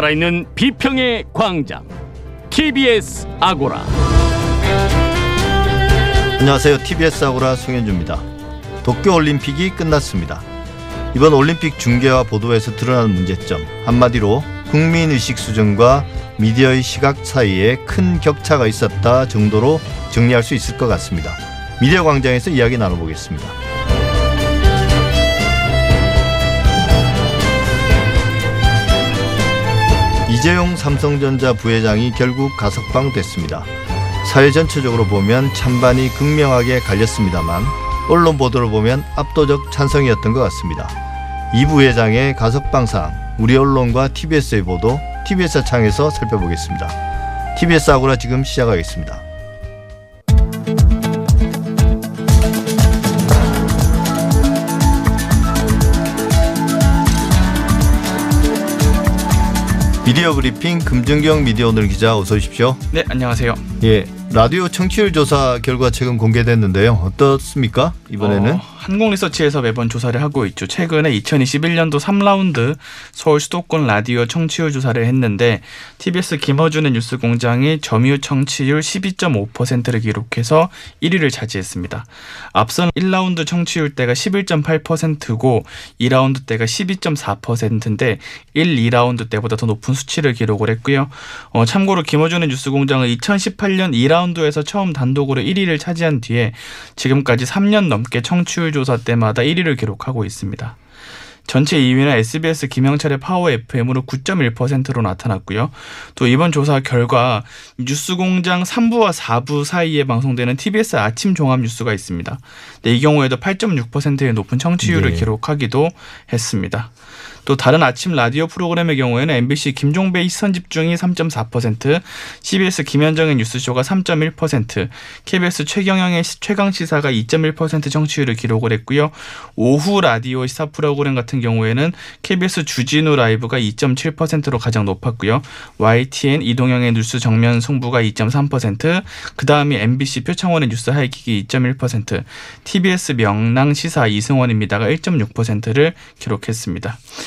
살아있는 비평의 광장 TBS 아고라 안녕하세요. TBS 아고라 송현주입니다. 도쿄올림픽이 끝났습니다. 이번 올림픽 중계와 보도에서 드러난 문제점 한마디로 국민의식 수준과 미디어의 시각 사이에 큰 격차가 있었다 정도로 정리할 수 있을 것 같습니다. 미디어 광장에서 이야기 나눠보겠습니다. 이재용 삼성전자 부회장이 결국 가석방 됐습니다. 사회 전체적으로 보면 찬반이 극명하게 갈렸습니다만 언론 보도를 보면 압도적 찬성이었던 것 같습니다. 이 부회장의 가석방 사항 우리 언론과 TBS의 보도 TBS 창에서 살펴보겠습니다. TBS 아고라 지금 시작하겠습니다. 미디어 브리핑 금정경 미디어 오늘 기자 어서 오십시오. 네, 안녕하세요. 예, 라디오 청취율 조사 결과 최근 공개됐는데요. 어떻습니까? 이번에는 어, 한국리서치에서 매번 조사를 하고 있죠. 최근에 2021년도 3라운드 서울 수도권 라디오 청취율 조사를 했는데 TBS 김어준의 뉴스공장이 점유율 청취율 12.5%를 기록해서 1위를 차지했습니다. 앞선 1라운드 청취율 때가 11.8%고 2라운드 때가 12.4%인데 1, 2라운드 때보다 더 높은 수치를 기록을 했고요. 어, 참고로 김어준의 뉴스공장은 2018년 2라운드 2라운드에서 처음 단독으로 1위를 차지한 뒤에 지금까지 3년 넘게 청취율 조사 때마다 1위를 기록하고 있습니다. 전체 2위는 SBS 김영철의 파워 FM으로 9.1%로 나타났고요. 또 이번 조사 결과 뉴스공장 3부와 4부 사이에 방송되는 TBS 아침 종합 뉴스가 있습니다. 네, 이 경우에도 8.6%의 높은 청취율을 네. 기록하기도 했습니다. 또 다른 아침 라디오 프로그램의 경우에는 MBC 김종배의 시선 집중이 3.4%, CBS 김현정의 뉴스쇼가 3.1%, KBS 최경영의 최강 시사가 2.1% 청취율을 기록을 했고요. 오후 라디오 시사 프로그램 같은 경우에는 KBS 주진우 라이브가 2.7%로 가장 높았고요. YTN 이동영의 뉴스 정면 승부가 2.3%, 그 다음이 MBC 표창원의 뉴스 하이킥이 2.1%, TBS 명랑 시사 이승원입니다가 1.6%를 기록했습니다.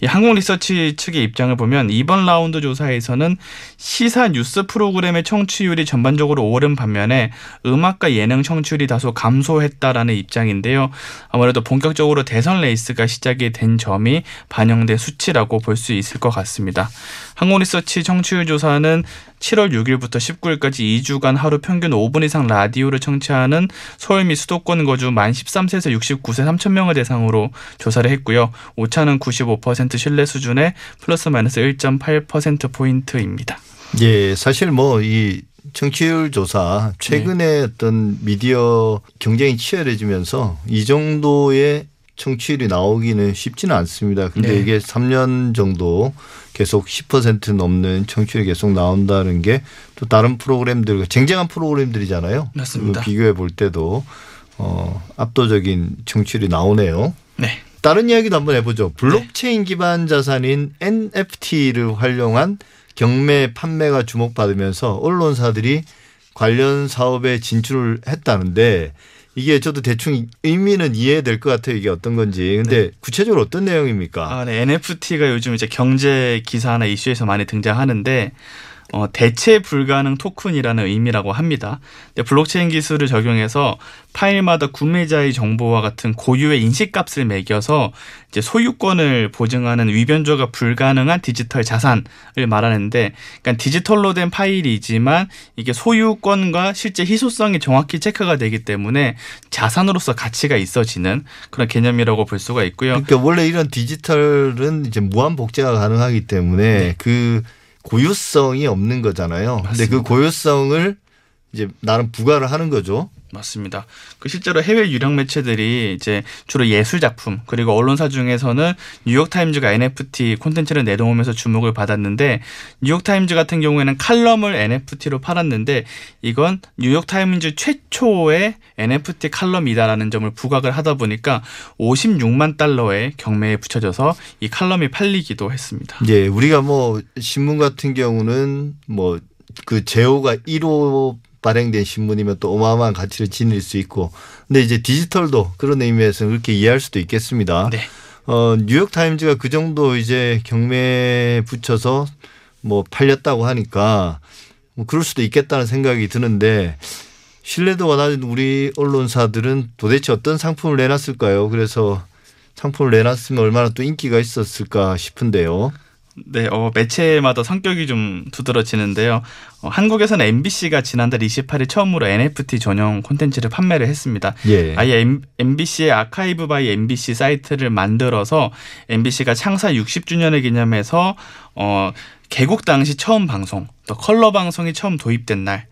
이 한국 리서치 측의 입장을 보면 이번 라운드 조사에서는 시사 뉴스 프로그램의 청취율이 전반적으로 오른 반면에 음악과 예능 청취율이 다소 감소했다라는 입장인데요. 아무래도 본격적으로 대선 레이스가 시작이 된 점이 반영된 수치라고 볼 수 있을 것 같습니다. 한국리서치 청취율 조사는 7월 6일부터 19일까지 2주간 하루 평균 5분 이상 라디오를 청취하는 서울 미 수도권 거주 만 13세에서 69세 3천 명을 대상으로 조사를 했고요. 오차는 95% 신뢰 수준의 플러스 마이너스 1.8% 포인트입니다. 예, 사실 뭐이 청취율 조사 최근에 네. 어떤 미디어 경쟁이 치열해지면서 이 정도의 청취율이 나오기는 쉽지는 않습니다. 근데 네. 이게 3년 정도 계속 10% 넘는 청취율이 계속 나온다는 게 또 다른 프로그램들과 쟁쟁한 프로그램들이잖아요. 맞습니다. 비교해 볼 때도 어 압도적인 청취율이 나오네요. 네. 다른 이야기도 한번 해보죠. 블록체인 네. 기반 자산인 NFT를 활용한 경매 판매가 주목받으면서 언론사들이 관련 사업에 진출을 했다는데 이게 저도 대충 의미는 이해될 것 같아요. 이게 어떤 건지. 근데 네. 구체적으로 어떤 내용입니까? 아, 네. NFT가 요즘 이제 경제 기사나 이슈에서 많이 등장하는데 어, 대체 불가능 토큰이라는 의미라고 합니다. 블록체인 기술을 적용해서 파일마다 구매자의 정보와 같은 고유의 인식값을 매겨서 이제 소유권을 보증하는 위변조가 불가능한 디지털 자산을 말하는데, 그러니까 디지털로 된 파일이지만 이게 소유권과 실제 희소성이 정확히 체크가 되기 때문에 자산으로서 가치가 있어지는 그런 개념이라고 볼 수가 있고요. 그러니까 원래 이런 디지털은 이제 무한 복제가 가능하기 때문에 네. 그 고유성이 없는 거잖아요. 맞습니다. 근데 그 고유성을 이제 나름 부과를 하는 거죠. 맞습니다. 그 실제로 해외 유령 매체들이 이제 주로 예술 작품 그리고 언론사 중에서는 뉴욕 타임즈가 NFT 콘텐츠를 내놓으면서 주목을 받았는데 뉴욕 타임즈 같은 경우에는 칼럼을 NFT로 팔았는데 이건 뉴욕 타임즈 최초의 NFT 칼럼이다라는 점을 부각을 하다 보니까 56만 달러의 경매에 붙여져서 이 칼럼이 팔리기도 했습니다. 예, 우리가 뭐 신문 같은 경우는 뭐 그 제호가 1호 발행된 신문이면 또 어마어마한 가치를 지닐 수 있고 근데 이제 디지털도 그런 의미에서 그렇게 이해할 수도 있겠습니다. 네. 어, 뉴욕 타임즈가 그 정도 이제 경매에 붙여서 뭐 팔렸다고 하니까 뭐 그럴 수도 있겠다는 생각이 드는데 신뢰도가 낮은 우리 언론사들은 도대체 어떤 상품을 내놨을까요? 그래서 상품을 내놨으면 얼마나 또 인기가 있었을까 싶은데요. 네, 어, 매체마다 성격이 좀 두드러지는데요. 어, 한국에서는 MBC가 지난달 28일 처음으로 NFT 전용 콘텐츠를 판매를 했습니다. 예. 아예 MBC의 아카이브 바이 MBC 사이트를 만들어서 MBC가 창사 60주년을 기념해서 어, 개국 당시 처음 방송, 또 컬러 방송이 처음 도입된 날,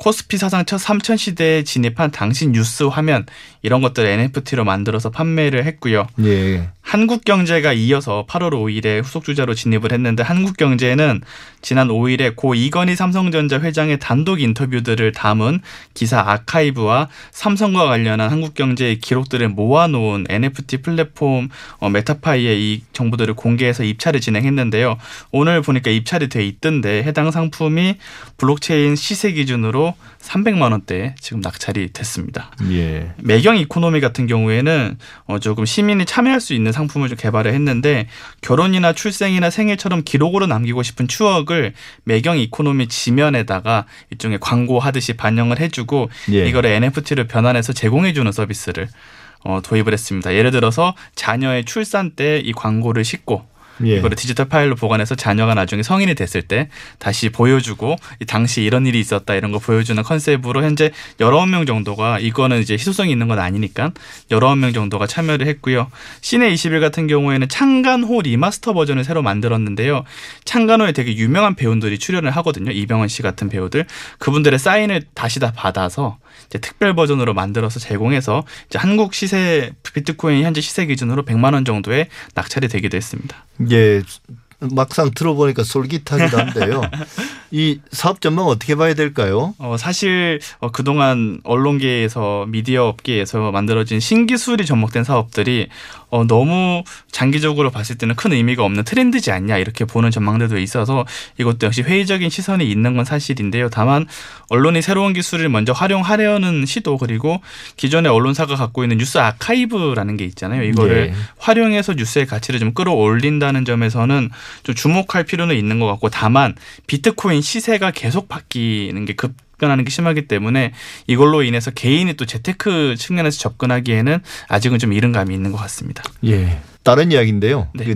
코스피 사상 첫 3천 시대에 진입한 당신 뉴스 화면 이런 것들 NFT로 만들어서 판매를 했고요. 예. 한국경제가 이어서 8월 5일에 후속 주자로 진입을 했는데 한국경제는 지난 5일에 고 이건희 삼성전자 회장의 단독 인터뷰들을 담은 기사 아카이브와 삼성과 관련한 한국경제의 기록들을 모아놓은 NFT 플랫폼 어, 메타파이에 이 정보들을 공개해서 입찰을 진행했는데요. 오늘 보니까 입찰이 돼 있던데 해당 상품이 블록체인 시세 기준으로 300만 원대 지금 낙찰이 됐습니다. 예. 매경 이코노미 같은 경우에는 어 조금 시민이 참여할 수 있는 상품을 좀 개발을 했는데 결혼이나 출생이나 생일처럼 기록으로 남기고 싶은 추억 을 매경 이코노미 지면에다가 일종의 광고하듯이 반영을 해주고 예. 이거를 NFT를 변환해서 제공해주는 서비스를 어, 도입을 했습니다. 예를 들어서 자녀의 출산 때 이 광고를 싣고 예. 이거를 디지털 파일로 보관해서 자녀가 나중에 성인이 됐을 때 다시 보여주고 이 당시 이런 일이 있었다 이런 거 보여주는 컨셉으로 현재 여러 명 정도가 이거는 이제 희소성이 있는 건 아니니까 여러 명 정도가 참여를 했고요. 씨네21 같은 경우에는 창간호 remaster 버전을 새로 만들었는데요. 창간호에 되게 유명한 배우들이 출연을 하거든요. 이병헌 씨 같은 배우들 그분들의 사인을 다시 다 받아서 이제 특별 버전으로 만들어서 제공해서 이제 한국 시세 비트코인 현재 시세 기준으로 100만 원 정도에 낙찰이 되기도 했습니다. 예. 막상 들어보니까 솔깃하기도 한데요. 이 사업 전망 어떻게 봐야 될까요? 어, 사실 어, 그동안 언론계에서 미디어 업계에서 만들어진 신기술이 접목된 사업들이 어, 너무 장기적으로 봤을 때는 큰 의미가 없는 트렌드지 않냐 이렇게 보는 전망들도 있어서 이것도 역시 회의적인 시선이 있는 건 사실인데요. 다만 언론이 새로운 기술을 먼저 활용하려는 시도 그리고 기존의 언론사가 갖고 있는 뉴스 아카이브라는 게 있잖아요. 이거를 예. 활용해서 뉴스의 가치를 좀 끌어올린다는 점에서는 좀 주목할 필요는 있는 것 같고 다만 비트코인 시세가 계속 바뀌는 게 급 변하는 게 심하기 때문에 이걸로 인해서 개인이 또 재테크 측면에서 접근하기에는 아직은 좀 이른 감이 있는 것 같습니다. 예. 다른 이야기인데요. 네. 그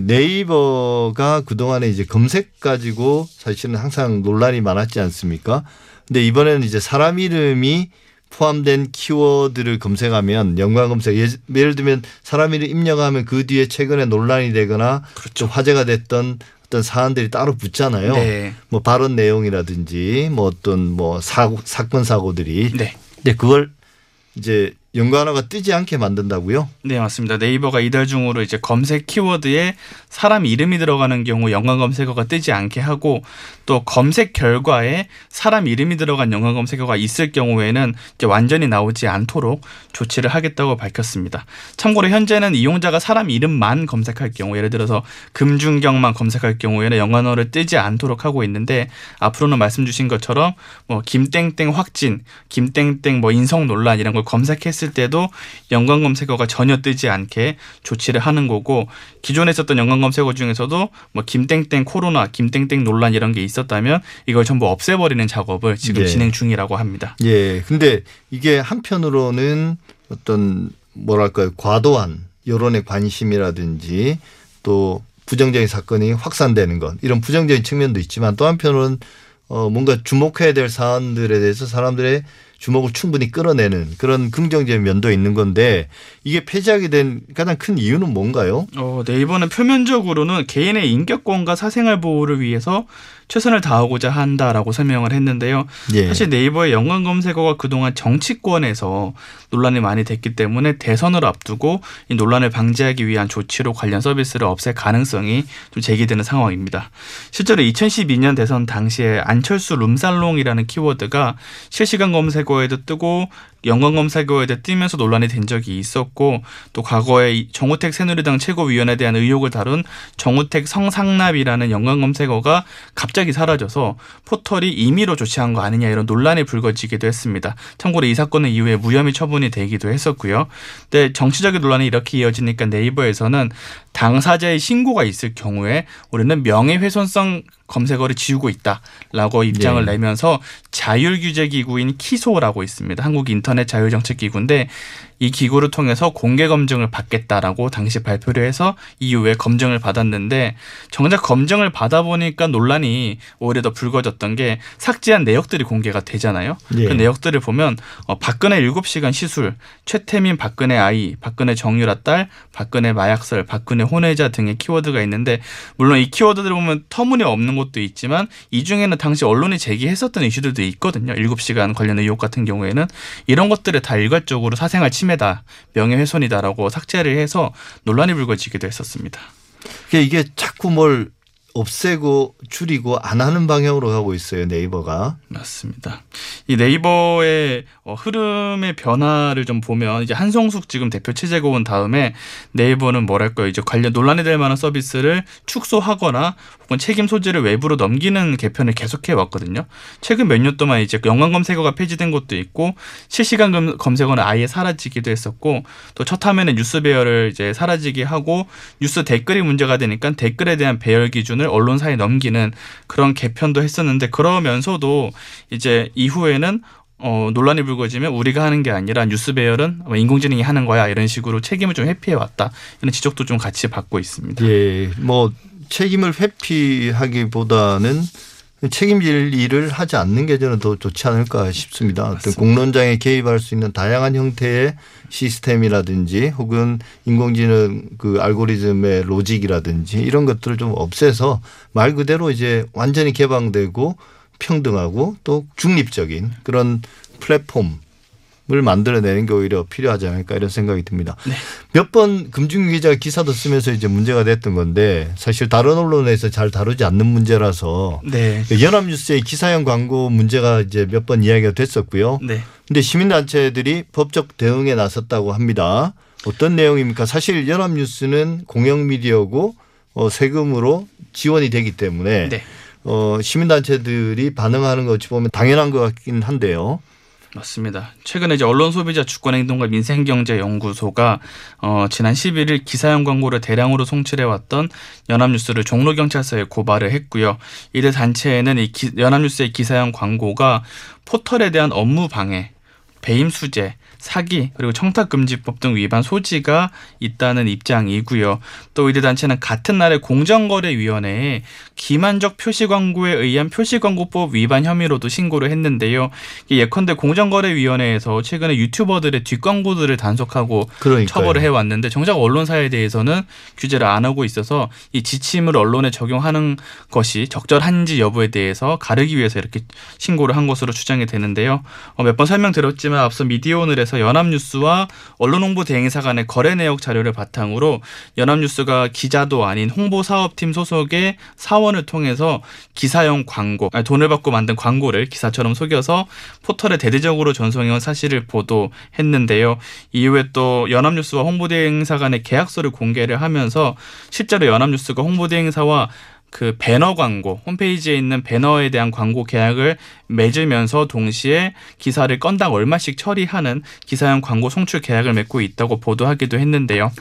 네이버가 그동안에 이제 검색 가지고 사실은 항상 논란이 많았지 않습니까? 근데 이번에는 이제 사람 이름이 포함된 키워드를 검색하면 연관 검색 예- 예를 들면 사람 이름 입력하면 그 뒤에 최근에 논란이 되거나 좀 화제가 됐던 어떤 사안들이 따로 붙잖아요. 네. 뭐 발언 내용이라든지 뭐 어떤 뭐 사고 사건 사고들이 네. 근데 그걸 이제 연관어가 뜨지 않게 만든다고요? 네, 맞습니다. 네이버가 이달 중으로 이제 검색 키워드에 사람 이름이 들어가는 경우 연관 검색어가 뜨지 않게 하고 또 검색 결과에 사람 이름이 들어간 연관 검색어가 있을 경우에는 이제 완전히 나오지 않도록 조치를 하겠다고 밝혔습니다. 참고로 현재는 이용자가 사람 이름만 검색할 경우 예를 들어서 금준경만 검색할 경우에는 연관어를 뜨지 않도록 하고 있는데 앞으로는 말씀 주신 것처럼 뭐 김땡땡 확진, 김땡땡 뭐 인성 논란 이런 걸 검색했을 때도 연관 검색어가 전혀 뜨지 않게 조치를 하는 거고 기존에 있었던 연관 검색어 중에서도 뭐 김땡땡 코로나, 김땡땡 논란 이런 게 있었다면 이걸 전부 없애버리는 작업을 지금 예. 진행 중이라고 합니다. 예. 근데 이게 한편으로는 어떤 뭐랄까요 과도한 여론의 관심이라든지 또 부정적인 사건이 확산되는 것 이런 부정적인 측면도 있지만 또 한편으로는 어 뭔가 주목해야 될 사안들에 대해서 사람들의 주목을 충분히 끌어내는 그런 긍정적인 면도 있는 건데 이게 폐지하게 된 가장 큰 이유는 뭔가요? 어, 네이버는 표면적으로는 개인의 인격권과 사생활 보호를 위해서 최선을 다하고자 한다라고 설명을 했는데요. 예. 사실 네이버의 연관 검색어가 그동안 정치권에서 논란이 많이 됐기 때문에 대선을 앞두고 이 논란을 방지하기 위한 조치로 관련 서비스를 없앨 가능성이 좀 제기되는 상황입니다. 실제로 2012년 대선 당시에 안철수 룸살롱이라는 키워드가 실시간 검색어에도 뜨고 대해 뜨면서 논란이 된 적이 있었고 또 과거에 정우택 새누리당 최고위원에 대한 의혹을 다룬 정우택 성상납이라는 연관검색어가 갑자기 사라져서 포털이 임의로 조치한 거 아니냐 이런 논란이 불거지기도 했습니다. 참고로 이 사건은 이후에 무혐의 처분이 되기도 했었고요. 근데 정치적인 논란이 이렇게 이어지니까 네이버에서는 당사자의 신고가 있을 경우에 우리는 명예훼손성 검색어를 지우고 있다라고 입장을 네. 내면서 자율 규제 기구인 키소라고 있습니다. 한국 인터넷 자율 정책 기구인데 이 기구를 통해서 공개 검증을 받겠다라고 당시 발표를 해서 이후에 검증을 받았는데 정작 검증을 받아보니까 논란이 오히려 더 불거졌던 게 삭제한 내역들이 공개가 되잖아요. 예. 그 내역들을 보면 어, 박근혜 7시간 시술, 최태민 박근혜 아이, 박근혜 정유라 딸, 박근혜 마약설, 박근혜 혼외자 등의 키워드가 있는데 물론 이 키워드들을 보면 터무니없는 것도 있지만 이 중에는 당시 언론이 제기했었던 이슈들도 있거든요. 7시간 관련 의혹 같은 경우에는 이런 것들을 다 일괄적으로 사생활 침해다, 명예훼손이다라고 삭제를 해서 논란이 불거지기도 했었습니다. 이게 자꾸 뭘 없애고 줄이고 안 하는 방향으로 가고 있어요 네이버가. 맞습니다. 이 네이버의 어, 흐름의 변화를 좀 보면 이제 한성숙 지금 대표 체제가 온 다음에 네이버는 뭐랄까요 이제 관련 논란이 될 만한 서비스를 축소하거나 혹은 책임 소재를 외부로 넘기는 개편을 계속해 왔거든요. 최근 몇 년 동안 이제 연관 검색어가 폐지된 것도 있고 실시간 검- 검색어는 아예 사라지기도 했었고 또 첫 화면에 뉴스 배열을 이제 사라지게 하고 뉴스 댓글이 문제가 되니까 댓글에 대한 배열 기준을 언론사에 넘기는 그런 개편도 했었는데 그러면서도 이제 이후에는 어, 논란이 불거지면 우리가 하는 게 아니라 뉴스 배열은 뭐 인공지능이 하는 거야 이런 식으로 책임을 좀 회피해 왔다 이런 지적도 좀 같이 받고 있습니다. 예, 뭐 책임을 회피하기보다는 책임질 일을 하지 않는 게 저는 더 좋지 않을까 싶습니다. 어떤. 공론장에 개입할 수 있는 다양한 형태의 시스템이라든지 혹은 인공지능 그 알고리즘의 로직이라든지 이런 것들을 좀 없애서 말 그대로 이제 완전히 개방되고 평등하고 또 중립적인 그런 플랫폼 을 만들어내는 게 오히려 필요하지 않을까 이런 생각이 듭니다. 몇번 금중 기자가 기사도 쓰면서 이제 문제가 됐던 건데 사실 다른 언론에서 잘 다루지 않는 문제라서 네. 연합뉴스의 기사형 광고 문제가 이제 몇 번 이야기가 됐었고요. 네. 근데 시민단체들이 법적 대응에 나섰다고 합니다. 어떤 내용입니까? 사실 연합뉴스는 공영미디어고 어, 세금으로 지원이 되기 때문에 네. 어, 시민단체들이 반응하는 것 어찌 보면 당연한 것 같긴 한데요. 맞습니다. 최근에 이제 언론 소비자 주권 행동과 민생 경제 연구소가 어, 지난 11일 기사형 광고를 대량으로 송출해 왔던 연합뉴스를 종로 경찰서에 고발을 했고요. 이들 단체에는 이 기- 연합뉴스의 기사형 광고가 포털에 대한 업무 방해, 배임 수재, 사기 그리고 청탁금지법 등 위반 소지가 있다는 입장이고요. 또 이들 단체는 같은 날에 공정거래위원회에 기만적 표시광고에 의한 표시광고법 위반 혐의로도 신고를 했는데요. 예컨대 공정거래위원회에서 최근에 유튜버들의 뒷광고들을 단속하고 그러니까요. 처벌을 해왔는데 정작 언론사에 대해서는 규제를 안 하고 있어서 이 지침을 언론에 적용하는 것이 적절한지 여부에 대해서 가르기 위해서 이렇게 신고를 한 것으로 추정이 되는데요. 어, 몇 번 설명드렸지만 앞서 미디어 오늘에서 연합뉴스와 언론홍보대행사 간의 거래 내역 자료를 바탕으로 연합뉴스가 기자도 아닌 홍보사업팀 소속의 사원을 통해서 기사용 광고, 돈을 받고 만든 광고를 기사처럼 속여서 포털에 대대적으로 전송해온 사실을 보도했는데요. 이후에 또 연합뉴스와 홍보대행사 간의 계약서를 공개를 하면서 실제로 연합뉴스가 홍보대행사와 그 배너 광고 홈페이지에 있는 배너에 대한 광고 계약을 맺으면서 동시에 기사를 건당 얼마씩 처리하는 기사형 광고 송출 계약을 맺고 있다고 보도하기도 했는데요.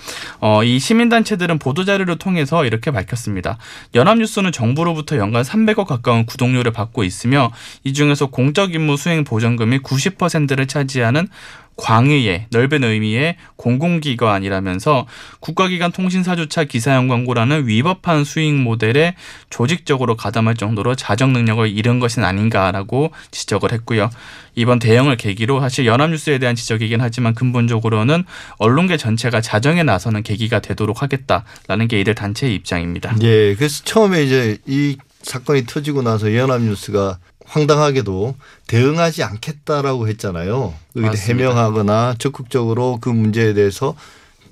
어, 이 시민단체들은 보도자료를 통해서 이렇게 밝혔습니다. 연합뉴스는 정부로부터 연간 300억 가까운 구독료를 받고 있으며 이 중에서 공적 임무 수행 보전금이 90%를 차지하는 광의의 넓은 의미의 공공기관이라면서 국가기관 통신사조차 기사형 광고라는 위법한 수익 모델에 조직적으로 가담할 정도로 자정 능력을 잃은 것은 아닌가라고 지적을 했고요. 이번 대응을 계기로 사실 연합뉴스에 대한 지적이긴 하지만 근본적으로는 언론계 전체가 자정에 나서는 계기가 되도록 하겠다라는 게 이들 단체의 입장입니다. 예, 그래서 처음에 이제 이 사건이 터지고 나서 연합뉴스가 황당하게도 대응하지 않겠다라고 했잖아요. 맞습니다. 해명하거나 적극적으로 그 문제에 대해서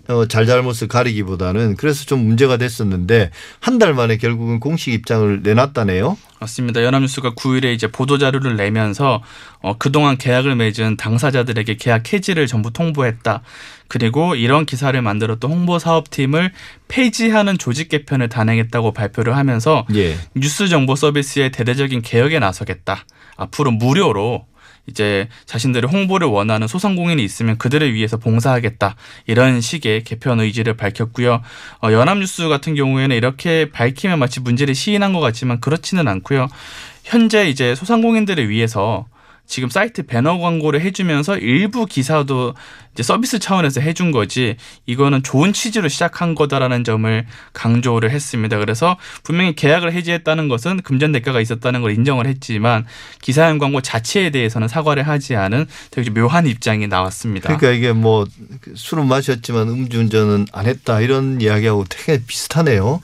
어, 잘잘못을 가리기보다는 그래서 좀 문제가 됐었는데 한 달 만에 결국은 공식 입장을 내놨다네요. 맞습니다. 연합뉴스가 9일에 이제 보도 자료를 내면서 어, 그동안 계약을 맺은 당사자들에게 계약 해지를 전부 통보했다. 그리고 이런 기사를 만들었던 홍보 사업팀을 폐지하는 조직 개편을 단행했다고 발표를 하면서 예. 뉴스 정보 서비스의 대대적인 개혁에 나서겠다. 앞으로 무료로 이제 자신들의 홍보를 원하는 소상공인이 있으면 그들을 위해서 봉사하겠다 이런 식의 개편 의지를 밝혔고요. 어, 연합뉴스 같은 경우에는 이렇게 밝히면 마치 문제를 시인한 것 같지만 그렇지는 않고요. 현재 이제 소상공인들을 위해서 지금 사이트 배너 광고를 해주면서 일부 기사도 이제 서비스 차원에서 해준 거지 이거는 좋은 취지로 시작한 거다라는 점을 강조를 했습니다. 그래서 분명히 계약을 해지했다는 것은 금전 대가가 있었다는 걸 인정을 했지만 기사형 광고 자체에 대해서는 사과를 하지 않은 되게 묘한 입장이 나왔습니다. 그러니까 이게 뭐 술은 마셨지만 음주운전은 안 했다 이런 이야기하고 되게 비슷하네요.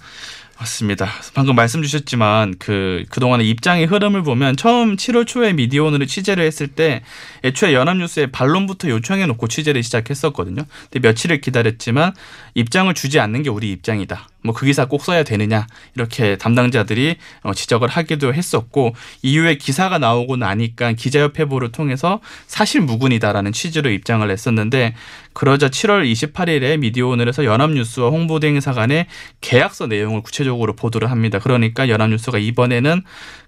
맞습니다. 방금 말씀 주셨지만 그 그동안의 입장의 흐름을 보면 처음 7월 초에 미디어 오늘을 취재를 했을 때 애초에 연합뉴스에 반론부터 요청해 놓고 취재를 시작했었거든요. 근데 며칠을 기다렸지만 입장을 주지 않는 게 우리 입장이다. 뭐 그 기사 꼭 써야 되느냐 이렇게 담당자들이 어, 지적을 하기도 했었고 이후에 기사가 나오고 나니까 기자협회보를 통해서 사실 무근이다라는 취지로 입장을 냈었는데 그러자 7월 28일에 미디어오늘에서 연합뉴스와 홍보대행사 간의 계약서 내용을 구체적으로 보도를 합니다. 그러니까 연합뉴스가 이번에는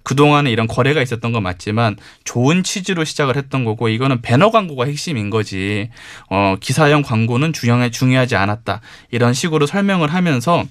그동안에 이런 거래가 있었던 건 맞지만 좋은 취지로 시작을 했던 거고 이거는 배너 광고가 핵심인 거지. 어, 기사형 광고는 중요해 중요하지 않았다. 이런 식으로 설명을 하면서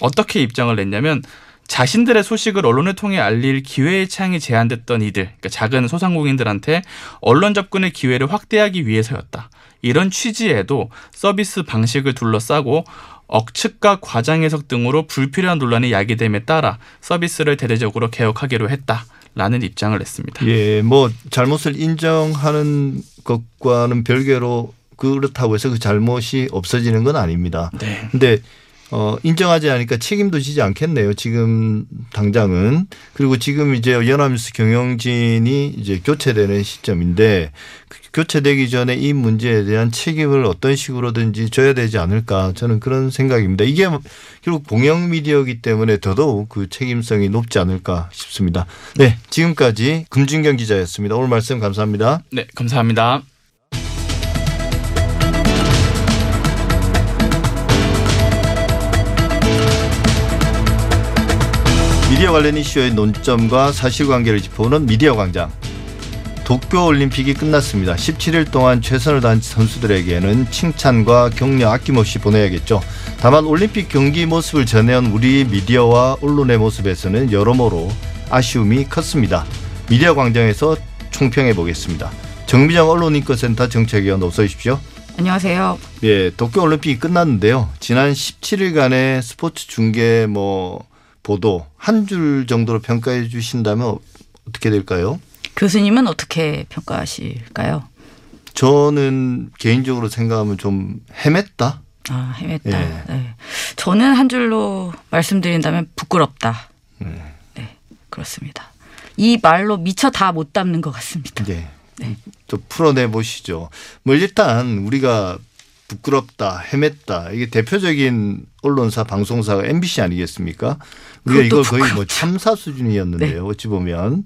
어떻게 입장을 냈냐면 자신들의 소식을 언론을 통해 알릴 기회의 창이 제한됐던 이들, 그러니까 작은 소상공인들한테 언론 접근의 기회를 확대하기 위해서였다. 이런 취지에도 서비스 방식을 둘러싸고 억측과 과장 해석 등으로 불필요한 논란이 야기됨에 따라 서비스를 대대적으로 개혁하기로 했다 라는 입장을 냈습니다. 예, 뭐 잘못을 인정하는 것과는 별개로 그렇다고 해서 그 잘못이 없어지는 건 아닙니다. 네. 근데 어, 인정하지 않으니까 책임도 지지 않겠네요. 지금 당장은. 그리고 지금 이제 연합뉴스 경영진이 이제 교체되는 시점인데 그 교체되기 전에 이 문제에 대한 책임을 어떤 식으로든지 져야 되지 않을까 저는 그런 생각입니다. 이게 결국 공영 미디어이기 때문에 더더욱 그 책임성이 높지 않을까 싶습니다. 네. 지금까지 금준경 기자였습니다. 오늘 말씀 감사합니다. 네, 감사합니다. 미디어 관련 이슈의 논점과 사실관계를 짚어보는 미디어 광장. 도쿄올림픽이 끝났습니다. 17일 동안 최선을 다한 선수들에게는 칭찬과 격려 아낌없이 보내야겠죠. 다만 올림픽 경기 모습을 전해온 우리 미디어와 언론의 모습에서는 여러모로 아쉬움이 컸습니다. 미디어 광장에서 총평해 보겠습니다. 정미정 언론인권센터 정책위원 어서 오십시오. 안녕하세요. 예, 도쿄올림픽이 끝났는데요. 지난 17일간의 스포츠 중계 뭐 보도 한 줄 정도로 평가해 주신다면 어떻게 될까요? 교수님은 어떻게 평가하실까요? 저는 개인적으로 생각하면 좀 헤맸다. 아, 헤맸다. 예. 네. 저는 한 줄로 말씀드린다면 부끄럽다. 음. 네, 그렇습니다. 이 말로 미처 다 못 담는 것 같습니다. 네. 네. 또 풀어내 보시죠. 뭐 일단 우리가 부끄럽다, 헤맸다. 이게 대표적인 언론사, 방송사가 MBC 아니겠습니까? 우리가 이걸 거의 뭐. 참사 수준이었는데요. 어찌 보면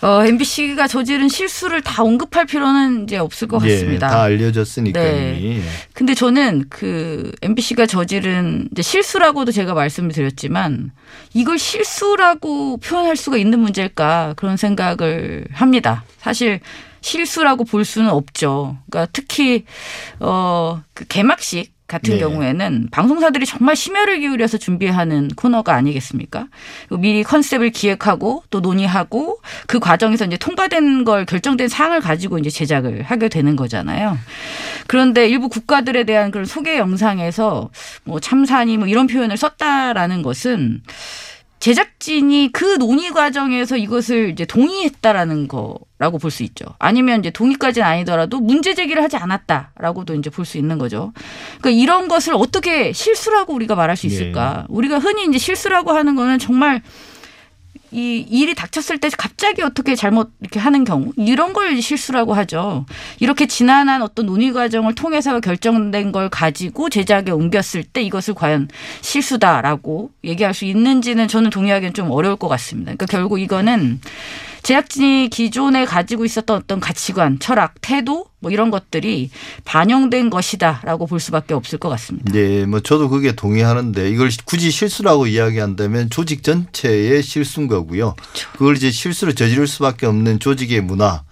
어, MBC가 저지른 실수를 다 언급할 필요는 이제 없을 것 예, 같습니다. 다 알려졌으니까 네. 이미. 근데 저는 그 MBC가 저지른 이제 실수라고도 제가 말씀을 드렸지만 이걸 실수라고 표현할 수가 있는 문제일까 그런 생각을 합니다. 사실 실수라고 볼 수는 없죠. 그러니까 특히 어그 개막식 같은 네. 경우에는 방송사들이 정말 심혈을 기울여서 준비하는 코너가 아니겠습니까? 미리 컨셉을 기획하고 또 논의하고 그 과정에서 이제 통과된 걸 결정된 사항을 가지고 이제 제작을 하게 되는 거잖아요. 그런데 일부 국가들에 대한 그런 소개 영상에서 뭐 참사니 뭐 이런 표현을 썼다라는 것은 제작진이 그 논의 과정에서 이것을 이제 동의했다라는 거라고 볼 수 있죠. 아니면 이제 동의까지는 아니더라도 문제 제기를 하지 않았다라고도 이제 볼 수 있는 거죠. 그러니까 이런 것을 어떻게 실수라고 우리가 말할 수 있을까? 우리가 흔히 이제 실수라고 하는 거는 정말 이 일이 닥쳤을 때 갑자기 어떻게 잘못 이렇게 하는 경우 이런 걸 실수라고 하죠. 이렇게 지난한 어떤 논의 과정을 통해서 결정된 걸 가지고 제작에 옮겼을 때 이것을 과연 실수다라고 얘기할 수 있는지는 저는 동의하기는 좀 어려울 것 같습니다. 그러니까 결국 이거는 제작진이 기존에 가지고 있었던 어떤 가치관, 철학, 태도 뭐 이런 것들이 반영된 것이다라고 볼 수밖에 없을 것 같습니다. 네, 뭐 저도 그게 동의하는데 이걸 굳이 실수라고 이야기한다면 조직 전체의 실수인 거고요. 그걸 이제 실수를 저지를 수밖에 없는 조직의 문화,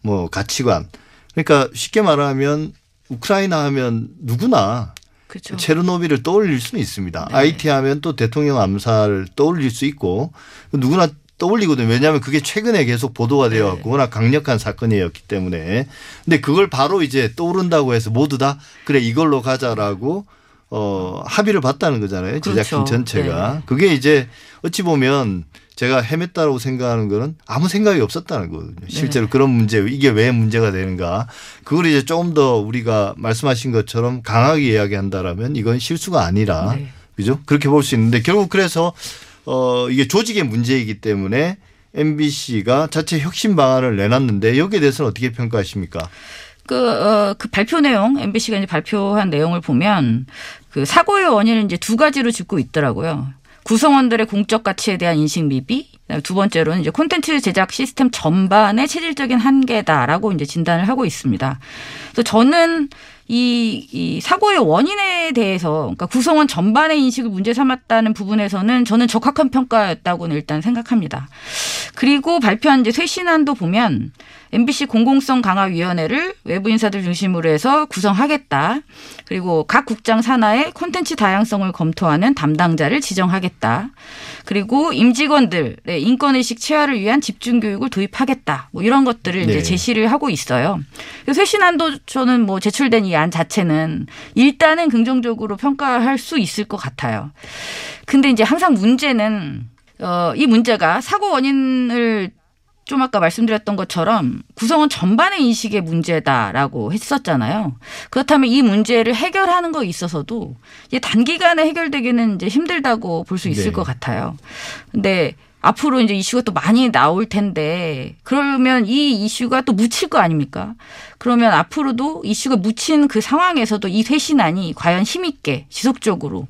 뭐 가치관. 그러니까 쉽게 말하면 우크라이나 하면 누구나 그렇죠. 체르노빌을 떠올릴 수는 있습니다. 네. IT 하면 또 대통령 암살을 떠올릴 수 있고 누구나 떠올리거든요. 왜냐하면 그게 최근에 계속 보도가 되어 네. 갖고 워낙 강력한 사건이었기 때문에. 근데 그걸 바로 이제 떠오른다고 해서 모두 다 그래 이걸로 가자라고 어 합의를 봤다는 거잖아요. 제작진 그렇죠. 전체가. 네. 그게 이제 어찌 보면 제가 헤맸다고 생각하는 거는 아무 생각이 없었다는 거거든요. 네. 실제로 그런 문제 이게 왜 문제가 되는가. 그걸 이제 조금 더 우리가 말씀하신 것처럼 강하게 이야기한다라면 이건 실수가 아니라 네. 그죠? 그렇게 볼 수 있는데 결국 그래서 어 이게 조직의 문제이기 때문에 MBC가 자체 혁신 방안을 내놨는데 여기에 대해서는 어떻게 평가하십니까? 그, 어, 그 발표 내용, MBC가 이제 발표한 내용을 보면 그 사고의 원인을 이제 두 가지로 짚고 있더라고요. 구성원들의 공적 가치에 대한 인식 미비, 두 번째로는 이제 콘텐츠 제작 시스템 전반의 체질적인 한계다라고 이제 진단을 하고 있습니다. 그래서 저는 이, 이 사고의 원인에 대해서 그러니까 구성원 전반의 인식을 문제 삼았다는 부분에서는 저는 적합한 평가였다고는 일단 생각합니다. 그리고 발표한 이제 쇄신안도 보면 MBC 공공성 강화 위원회를 외부 인사들 중심으로 해서 구성하겠다. 그리고 각 국장 산하의 콘텐츠 다양성을 검토하는 담당자를 지정하겠다. 그리고 임직원들의 인권 의식 체화를 위한 집중 교육을 도입하겠다. 뭐 이런 것들을 네. 이제 제시를 하고 있어요. 쇄신안도 저는 뭐 제출된 이안 자체는 일단은 긍정적으로 평가할 수 있을 것 같아요. 근데 이제 항상 문제는 어, 이 문제가 사고 원인을 좀 아까 말씀드렸던 것처럼 구성원 전반의 인식의 문제다라고 했었잖아요. 그렇다면 이 문제를 해결하는 거에 있어서도 단기간에 해결되기는 이제 힘들다고 볼 수 있을 네. 것 같아요. 근데 앞으로 이제 이슈가 또 많이 나올 텐데 그러면 이 이슈가 또 묻힐 거 아닙니까? 그러면 앞으로도 이슈가 묻힌 그 상황에서도 이 쇄신안이 과연 힘있게 지속적으로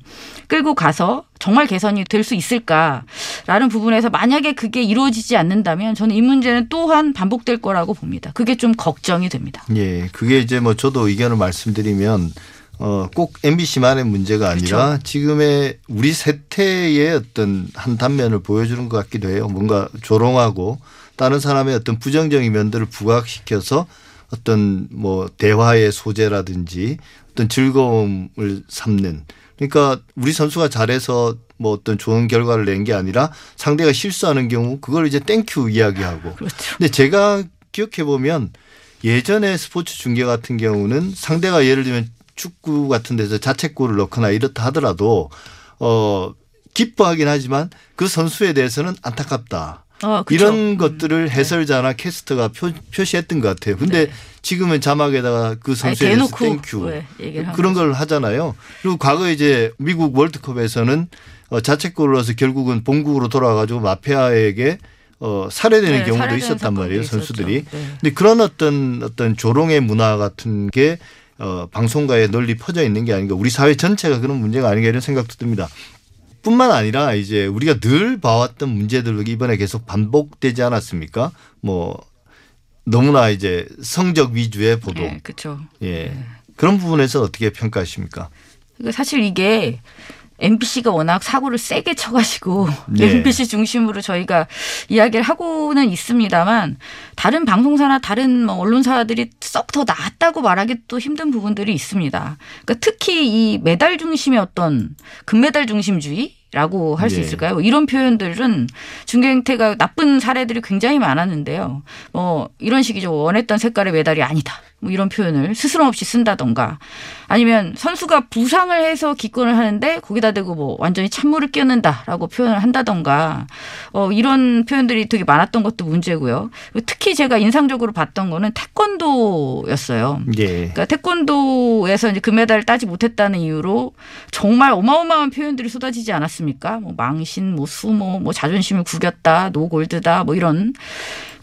끌고 가서 정말 개선이 될 수 있을까라는 부분에서 만약에 그게 이루어지지 않는다면 저는 이 문제는 또한 반복될 거라고 봅니다. 그게 좀 걱정이 됩니다. 예, 그게 이제 뭐 저도 의견을 말씀드리면 어, 꼭 MBC만의 문제가 아니라 그렇죠. 지금의 우리 세태의 어떤 한 단면을 보여주는 것 같기도 해요. 뭔가 조롱하고 다른 사람의 어떤 부정적인 면들을 부각시켜서 어떤 뭐 대화의 소재라든지 어떤 즐거움을 삼는 그러니까 우리 선수가 잘해서 뭐 어떤 좋은 결과를 낸 게 아니라 상대가 실수하는 경우 그걸 이제 thank you 이야기하고 그렇죠. 근데 제가 기억해 보면 예전에 스포츠 중계 같은 경우는 상대가 예를 들면 축구 같은 데서 자책골을 넣거나 이렇다 하더라도 어 기뻐하긴 하지만 그 선수에 대해서는 안타깝다. 어, 그렇죠. 이런 것들을 해설자나 캐스터가 표, 표시했던 것 같아요. 근데 지금은 자막에다가 그 선수에 대해서 thank you 한 그런. 걸 하잖아요. 그리고 과거 이제 미국 월드컵에서는 어, 자책골을 넣어서 결국은 본국으로 돌아가지고 마피아에게 어, 살해되는 네, 경우도 살해되는 있었단 말이에요. 선수들이. 네. 근데 그런 어떤 어떤 조롱의 문화 같은 게 어, 방송가에 널리 퍼져 있는 게 아닌가. 우리 사회 전체가 그런 문제가 아닌가 이런 생각도 듭니다. 뿐만 아니라 이제 우리가 늘 봐왔던 문제들도 이번에 계속 반복되지 않았습니까? 뭐 너무나 이제 성적 위주의 보도. 네, 그렇죠. 예. 그런 부분에서 어떻게 평가하십니까? 그러니까 사실 이게 MBC가 워낙 사고를 세게 쳐가지고 네. MBC 중심으로 저희가 이야기를 하고는 있습니다만 다른 방송사나 다른 뭐 언론사들이 썩 더 나았다고 말하기 또 힘든 부분들이 있습니다. 그러니까 특히 이 메달 중심의 어떤 금메달 중심주의 라고 할수 네. 있을까요? 이런 표현들은 중계 행태가 나쁜 사례들이 굉장히 많았는데요. 뭐 이런 식이죠. 원했던 색깔의 메달이 아니다. 뭐 이런 표현을 스스럼 없이 쓴다던가 아니면 선수가 부상을 해서 기권을 하는데 거기다 대고 뭐 완전히 찬물을 끼얹는다라고 표현을 한다던가 어 이런 표현들이 되게 많았던 것도 문제고요. 특히 제가 인상적으로 봤던 거는 태권도였어요. 예. 그러니까 태권도에서 이제 금메달을 따지 못했다는 이유로 정말 어마어마한 표현들이 쏟아지지 않았습니까? 뭐 망신, 뭐 수모, 뭐 자존심을 구겼다, 노골드다, 뭐 이런.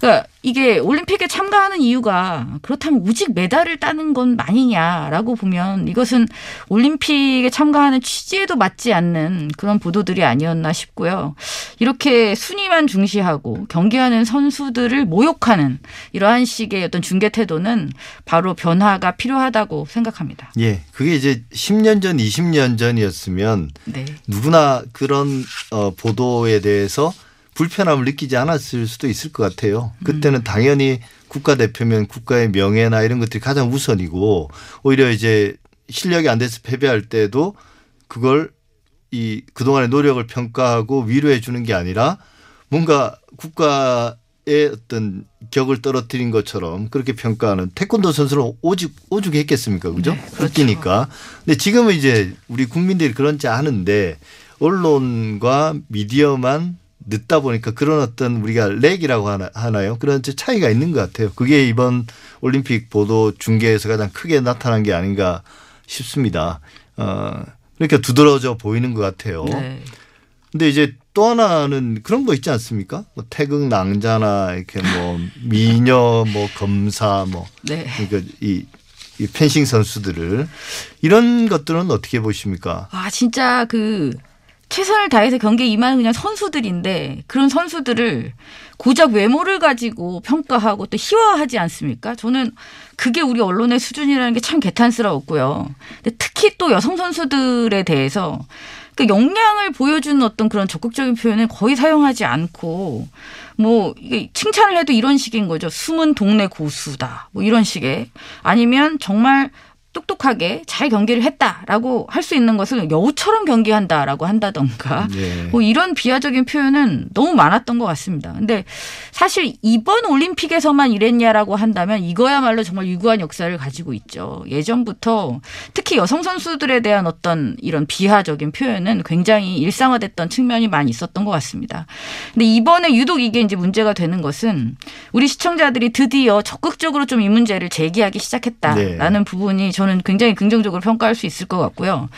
그러니까 이게 올림픽에 참가하는 이유가 그렇다면 오직 메달을 따는 건 아니냐라고 보면 이것은 올림픽에 참가하는 취지에도 맞지 않는 그런 보도들이 아니었나 싶고요. 이렇게 순위만 중시하고 경기하는 선수들을 모욕하는 이러한 식의 어떤 중계 태도는 바로 변화가 필요하다고 생각합니다. 예. 그게 이제 10년 전, 20년 전이었으면 네. 누구나 그런 어, 보도에 대해서 불편함을 느끼지 않았을 수도 있을 것 같아요. 그때는 당연히 국가대표면 국가의 명예나 이런 것들이 가장 우선이고 오히려 이제 실력이 안 돼서 패배할 때도 그걸 이 그동안의 노력을 평가하고 위로해 주는 게 아니라 뭔가 국가의 어떤 격을 떨어뜨린 것처럼 그렇게 평가하는 태권도 선수는 오죽 오죽했겠습니까, 그죠? 네, 그렇죠. 웃기니까. 근데 지금은 이제 우리 국민들이 그런지 아는데 언론과 미디어만 늦다 보니까 그런 어떤 우리가 렉이라고 하나, 하나요? 그런 차이가 있는 것 같아요. 그게 이번 올림픽 보도 중계에서 가장 크게 나타난 게 아닌가 싶습니다. 어, 그러니까 두드러져 보이는 것 같아요. 네. 근데 이제 또 하나는 그런 거 있지 않습니까? 뭐 태극 낭자나 이렇게 뭐 미녀 뭐 검사 뭐 네. 그러니까 이, 이 펜싱 선수들을 이런 것들은 어떻게 보십니까? 아, 진짜 그 최선을 다해서 경기에 임하는 그냥 선수들인데 그런 선수들을 고작 외모를 가지고 평가하고 또 희화하지 않습니까? 저는 그게 우리 언론의 수준이라는 게 참 개탄스러웠고요. 근데 특히 또 여성 선수들에 대해서 그 역량을 보여주는 어떤 그런 적극적인 표현을 거의 사용하지 않고 뭐 이게 칭찬을 해도 이런 식인 거죠. 숨은 동네 고수다. 뭐 이런 식의 아니면 정말 똑똑하게 잘 경기를 했다라고 할 수 있는 것을 여우처럼 경기한다라고 한다던가 예. 뭐 이런 비하적인 표현은 너무 많았던 것 같습니다. 근데 사실 이번 올림픽에서만 이랬냐라고 한다면 이거야말로 정말 유구한 역사를 가지고 있죠. 예전부터 특히 여성 선수들에 대한 어떤 이런 비하적인 표현은 굉장히 일상화됐던 측면이 많이 있었던 것 같습니다. 근데 이번에 유독 이게 이제 문제가 되는 것은 우리 시청자들이 드디어 적극적으로 좀 이 문제를 제기하기 시작했다라는 부분이 저는 굉장히 긍정적으로 평가할 수 있을 것 같고요.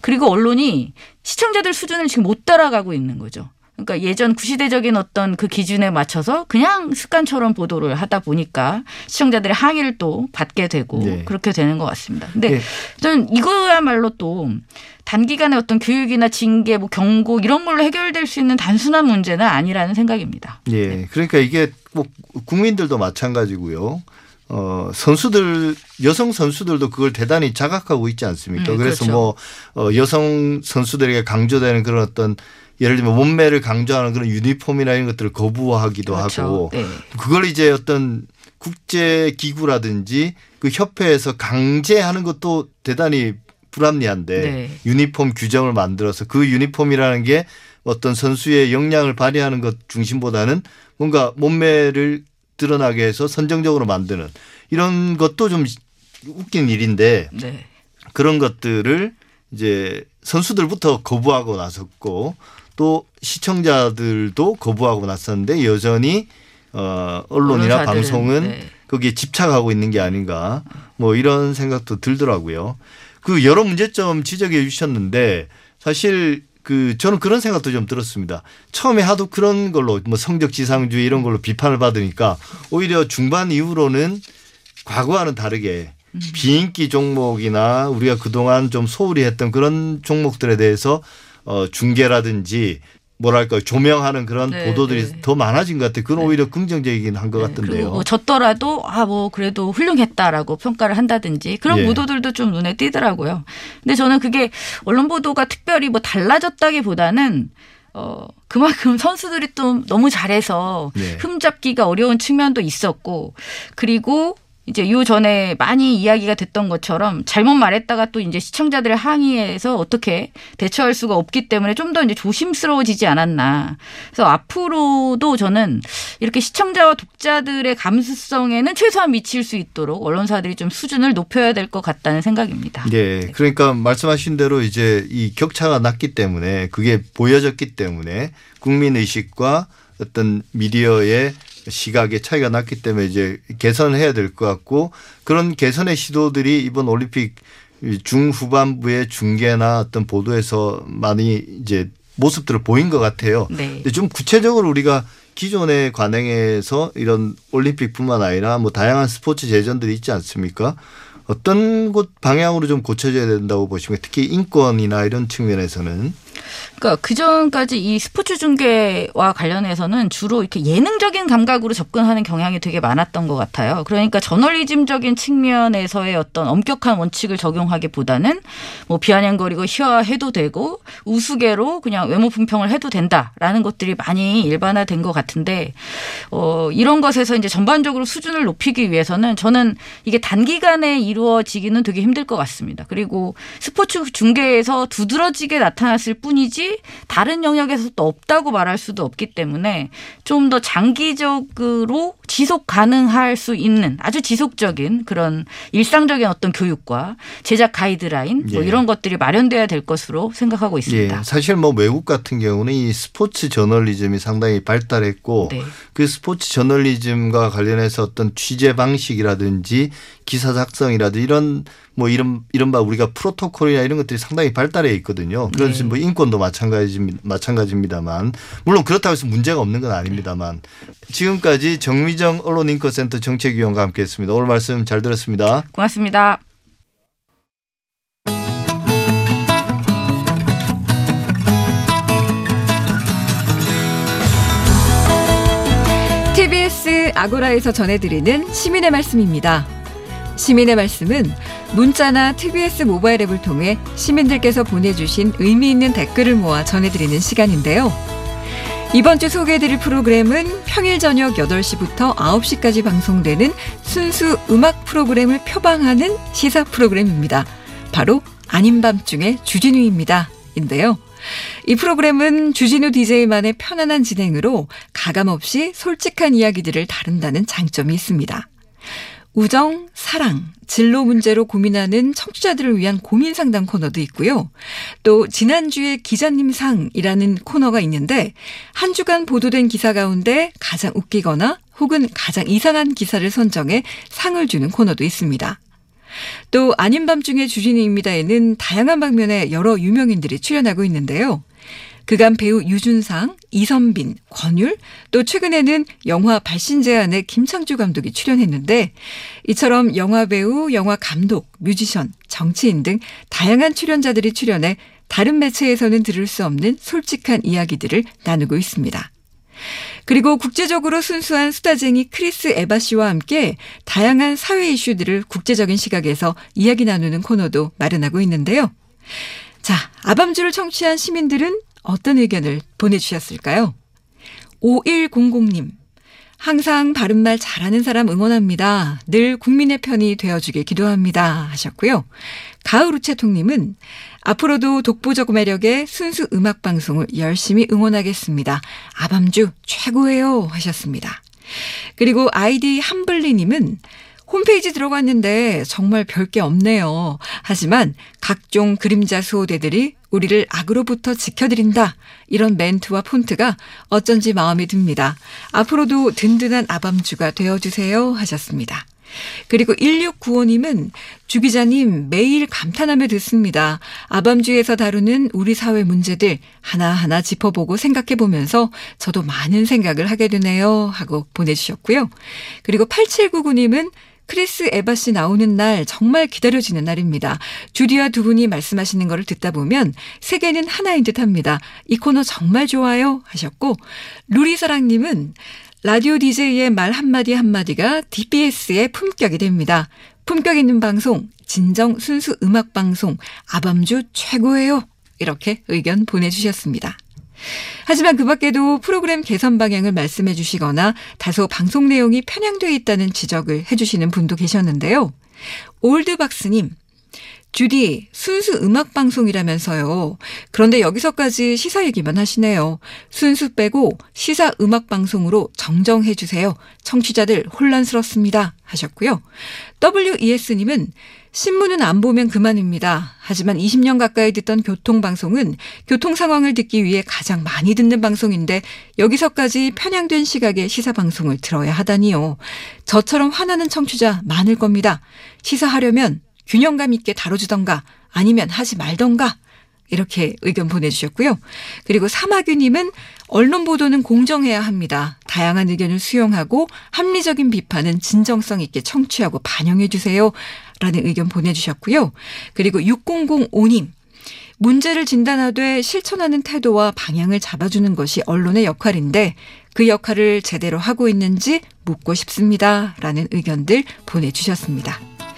그리고 언론이 시청자들 수준을 지금 못 따라가고 있는 거죠. 그러니까 예전 구시대적인 어떤 그 기준에 맞춰서 그냥 습관처럼 보도를 하다 보니까 시청자들의 항의를 또 받게 되고 네. 그렇게 되는 것 같습니다. 근데 네. 저는 이거야말로 또 단기간에 어떤 교육이나 징계, 뭐 경고 이런 걸로 해결될 수 있는 단순한 문제는 아니라는 생각입니다. 예. 그러니까 이게 뭐 국민들도 마찬가지고요. 어, 선수들, 여성 선수들도 그걸 대단히 자각하고 있지 않습니까? 음, 그래서 그렇죠. 뭐, 어, 여성 선수들에게 강조되는 그런 어떤 예를 들면 몸매를 강조하는 그런 유니폼이나 이런 것들을 거부하기도 하고 그렇죠. 네. 그걸 이제 어떤 국제 기구라든지 그 협회에서 강제하는 것도 대단히 불합리한데 네. 유니폼 규정을 만들어서 그 유니폼이라는 게 어떤 선수의 역량을 발휘하는 것 중심보다는 뭔가 몸매를 드러나게 해서 선정적으로 만드는 이런 것도 좀 웃긴 일인데 네. 그런 것들을 이제 선수들부터 거부하고 나섰고 또 시청자들도 거부하고 나섰는데 여전히 어 언론이나 방송은 네. 거기에 집착하고 있는 게 아닌가 뭐 이런 생각도 들더라고요. 그 여러 문제점 지적해 주셨는데 사실 그 저는 그런 생각도 좀 들었습니다. 처음에 하도 그런 걸로 뭐 성적 지상주의 이런 걸로 비판을 받으니까 오히려 중반 이후로는 과거와는 다르게 비인기 종목이나 우리가 그동안 좀 소홀히 했던 그런 종목들에 대해서 어 중계라든지 뭐랄까 조명하는 그런 네, 보도들이 네. 더 많아진 것 같아요. 그건 오히려 긍정적이긴 한것 네, 같은데요. 뭐 졌더라도 아 뭐 그래도 훌륭했다라고 평가를 한다든지 그런 예. 보도들도 좀 눈에 띄더라고요. 근데 저는 그게 언론 보도가 특별히 뭐 달라졌다기보다는 어 그만큼 선수들이 또 너무 잘해서 네. 흠잡기가 어려운 측면도 있었고 그리고 이제 요 전에 많이 이야기가 됐던 것처럼 잘못 말했다가 또 이제 시청자들의 항의에서 어떻게 대처할 수가 없기 때문에 좀 더 이제 조심스러워지지 않았나. 그래서 앞으로도 저는 이렇게 시청자와 독자들의 감수성에는 최소한 미칠 수 있도록 언론사들이 좀 수준을 높여야 될 것 같다는 생각입니다. 예. 그러니까 말씀하신 대로 이제 이 격차가 났기 때문에 그게 보여졌기 때문에 국민 의식과 어떤 미디어의 시각의 차이가 났기 때문에 이제 개선을 해야 될 것 같고 그런 개선의 시도들이 이번 올림픽 중후반부의 중계나 어떤 보도에서 많이 이제 모습들을 보인 것 같아요. 네. 근데 좀 구체적으로 우리가 기존의 관행에서 이런 올림픽뿐만 아니라 뭐 다양한 스포츠 제전들이 있지 않습니까? 어떤 곳 방향으로 좀 고쳐져야 된다고 보시면 특히 인권이나 이런 측면에서는 그러니까 그 전까지 이 스포츠 중계와 관련해서는 주로 이렇게 예능적인 감각으로 접근하는 경향이 되게 많았던 것 같아요. 그러니까 저널리즘적인 측면에서의 어떤 엄격한 원칙을 적용하기보다는 뭐 비아냥거리고 희화해도 되고 우스개로 그냥 외모 품평을 해도 된다라는 것들이 많이 일반화된 것 같은데 어 이런 것에서 이제 전반적으로 수준을 높이기 위해서는 저는 이게 단기간에 이루어지기는 되게 힘들 것 같습니다. 그리고 스포츠 중계에서 두드러지게 나타났을 뿐 이지 다른 영역에서 또 없다고 말할 수도 없기 때문에 좀 더 장기적으로 지속 가능할 수 있는 아주 지속적인 그런 일상적인 어떤 교육과 제작 가이드라인 뭐 예. 이런 것들이 마련돼야 될 것으로 생각하고 있습니다. 예, 사실 뭐 외국 같은 경우는 이 스포츠 저널리즘이 상당히 발달했고 네. 그 스포츠 저널리즘과 관련해서 어떤 취재 방식이라든지 기사 작성이라든지 이런 뭐 이런 이른바 우리가 프로토콜이나 이런 것들이 상당히 발달해 있거든요. 그래서 네. 뭐 인권도 마찬가지 마찬가지입니다만 물론 그렇다고 해서 문제가 없는 건 아닙니다만 지금까지 정미정 언론인권센터 정책위원과 함께했습니다. 오늘 말씀 잘 들었습니다. 고맙습니다. TBS 아고라에서 전해드리는 시민의 말씀입니다. 시민의 말씀은 문자나 TBS 모바일 앱을 통해 시민들께서 보내주신 의미 있는 댓글을 모아 전해드리는 시간인데요. 이번 주 소개해드릴 프로그램은 평일 저녁 8시부터 9시까지 방송되는 순수 음악 프로그램을 표방하는 시사 프로그램입니다. 바로 아닌 밤중에 주진우입니다. 인데요. 이 프로그램은 주진우 DJ만의 편안한 진행으로 가감없이 솔직한 이야기들을 다룬다는 장점이 있습니다. 우정, 사랑, 진로 문제로 고민하는 청취자들을 위한 고민 상담 코너도 있고요. 또 지난주에 기자님 상이라는 코너가 있는데 한 주간 보도된 기사 가운데 가장 웃기거나 혹은 가장 이상한 기사를 선정해 상을 주는 코너도 있습니다. 또 아닌 밤중에 주진우입니다에는 다양한 방면의 여러 유명인들이 출연하고 있는데요. 그간 배우 유준상, 이선빈, 권율, 또 최근에는 영화 발신제한의 김창주 감독이 출연했는데 이처럼 영화 배우, 영화 감독, 뮤지션, 정치인 등 다양한 출연자들이 출연해 다른 매체에서는 들을 수 없는 솔직한 이야기들을 나누고 있습니다. 그리고 국제적으로 순수한 수다쟁이 크리스 에바 씨와 함께 다양한 사회 이슈들을 국제적인 시각에서 이야기 나누는 코너도 마련하고 있는데요. 자, 아밤주를 청취한 시민들은 어떤 의견을 보내주셨을까요? 5100님. 항상 바른말 잘하는 사람 응원합니다. 늘 국민의 편이 되어주길 기도합니다. 하셨고요. 가을 우체통님은 앞으로도 독보적 매력의 순수 음악 방송을 열심히 응원하겠습니다. 아밤주 최고예요. 하셨습니다. 그리고 아이디 함블리님은 홈페이지 들어갔는데 정말 별게 없네요. 하지만 각종 그림자 수호대들이 우리를 악으로부터 지켜드린다. 이런 멘트와 폰트가 어쩐지 마음이 듭니다. 앞으로도 든든한 아밤주가 되어주세요. 하셨습니다. 그리고 1695님은 주 기자님 매일 감탄하며 듣습니다. 아밤주에서 다루는 우리 사회 문제들 하나하나 짚어보고 생각해 보면서 저도 많은 생각을 하게 되네요. 하고 보내주셨고요. 그리고 8799님은 크리스 에바 씨 나오는 날 정말 기다려지는 날입니다. 주디와 두 분이 말씀하시는 거를 듣다 보면 세계는 하나인 듯 합니다. 이 코너 정말 좋아요 하셨고 루리사랑님은 라디오 DJ의 말 한마디 한마디가 TBS의 품격이 됩니다. 품격 있는 방송, 진정 순수 음악 방송, 아밤주 최고예요. 이렇게 의견 보내주셨습니다. 하지만 그 밖에도 프로그램 개선 방향을 말씀해 주시거나 다소 방송 내용이 편향돼 있다는 지적을 해 주시는 분도 계셨는데요. 올드박스님, 주디, 순수 음악 방송이라면서요. 그런데 여기서까지 시사 얘기만 하시네요. 순수 빼고 시사 음악 방송으로 정정해 주세요. 청취자들 혼란스럽습니다. 하셨고요. WES님은 신문은 안 보면 그만입니다. 하지만 20년 가까이 듣던 교통방송은 교통 상황을 듣기 위해 가장 많이 듣는 방송인데 여기서까지 편향된 시각의 시사방송을 들어야 하다니요. 저처럼 화나는 청취자 많을 겁니다. 시사하려면 균형감 있게 다뤄주던가 아니면 하지 말던가 이렇게 의견 보내주셨고요. 그리고 사마규님은 언론 보도는 공정해야 합니다. 다양한 의견을 수용하고 합리적인 비판은 진정성 있게 청취하고 반영해 주세요. 라는 의견 보내주셨고요. 그리고 6005님. 문제를 진단하되 실천하는 태도와 방향을 잡아주는 것이 언론의 역할인데 그 역할을 제대로 하고 있는지 묻고 싶습니다. 라는 의견들 보내주셨습니다.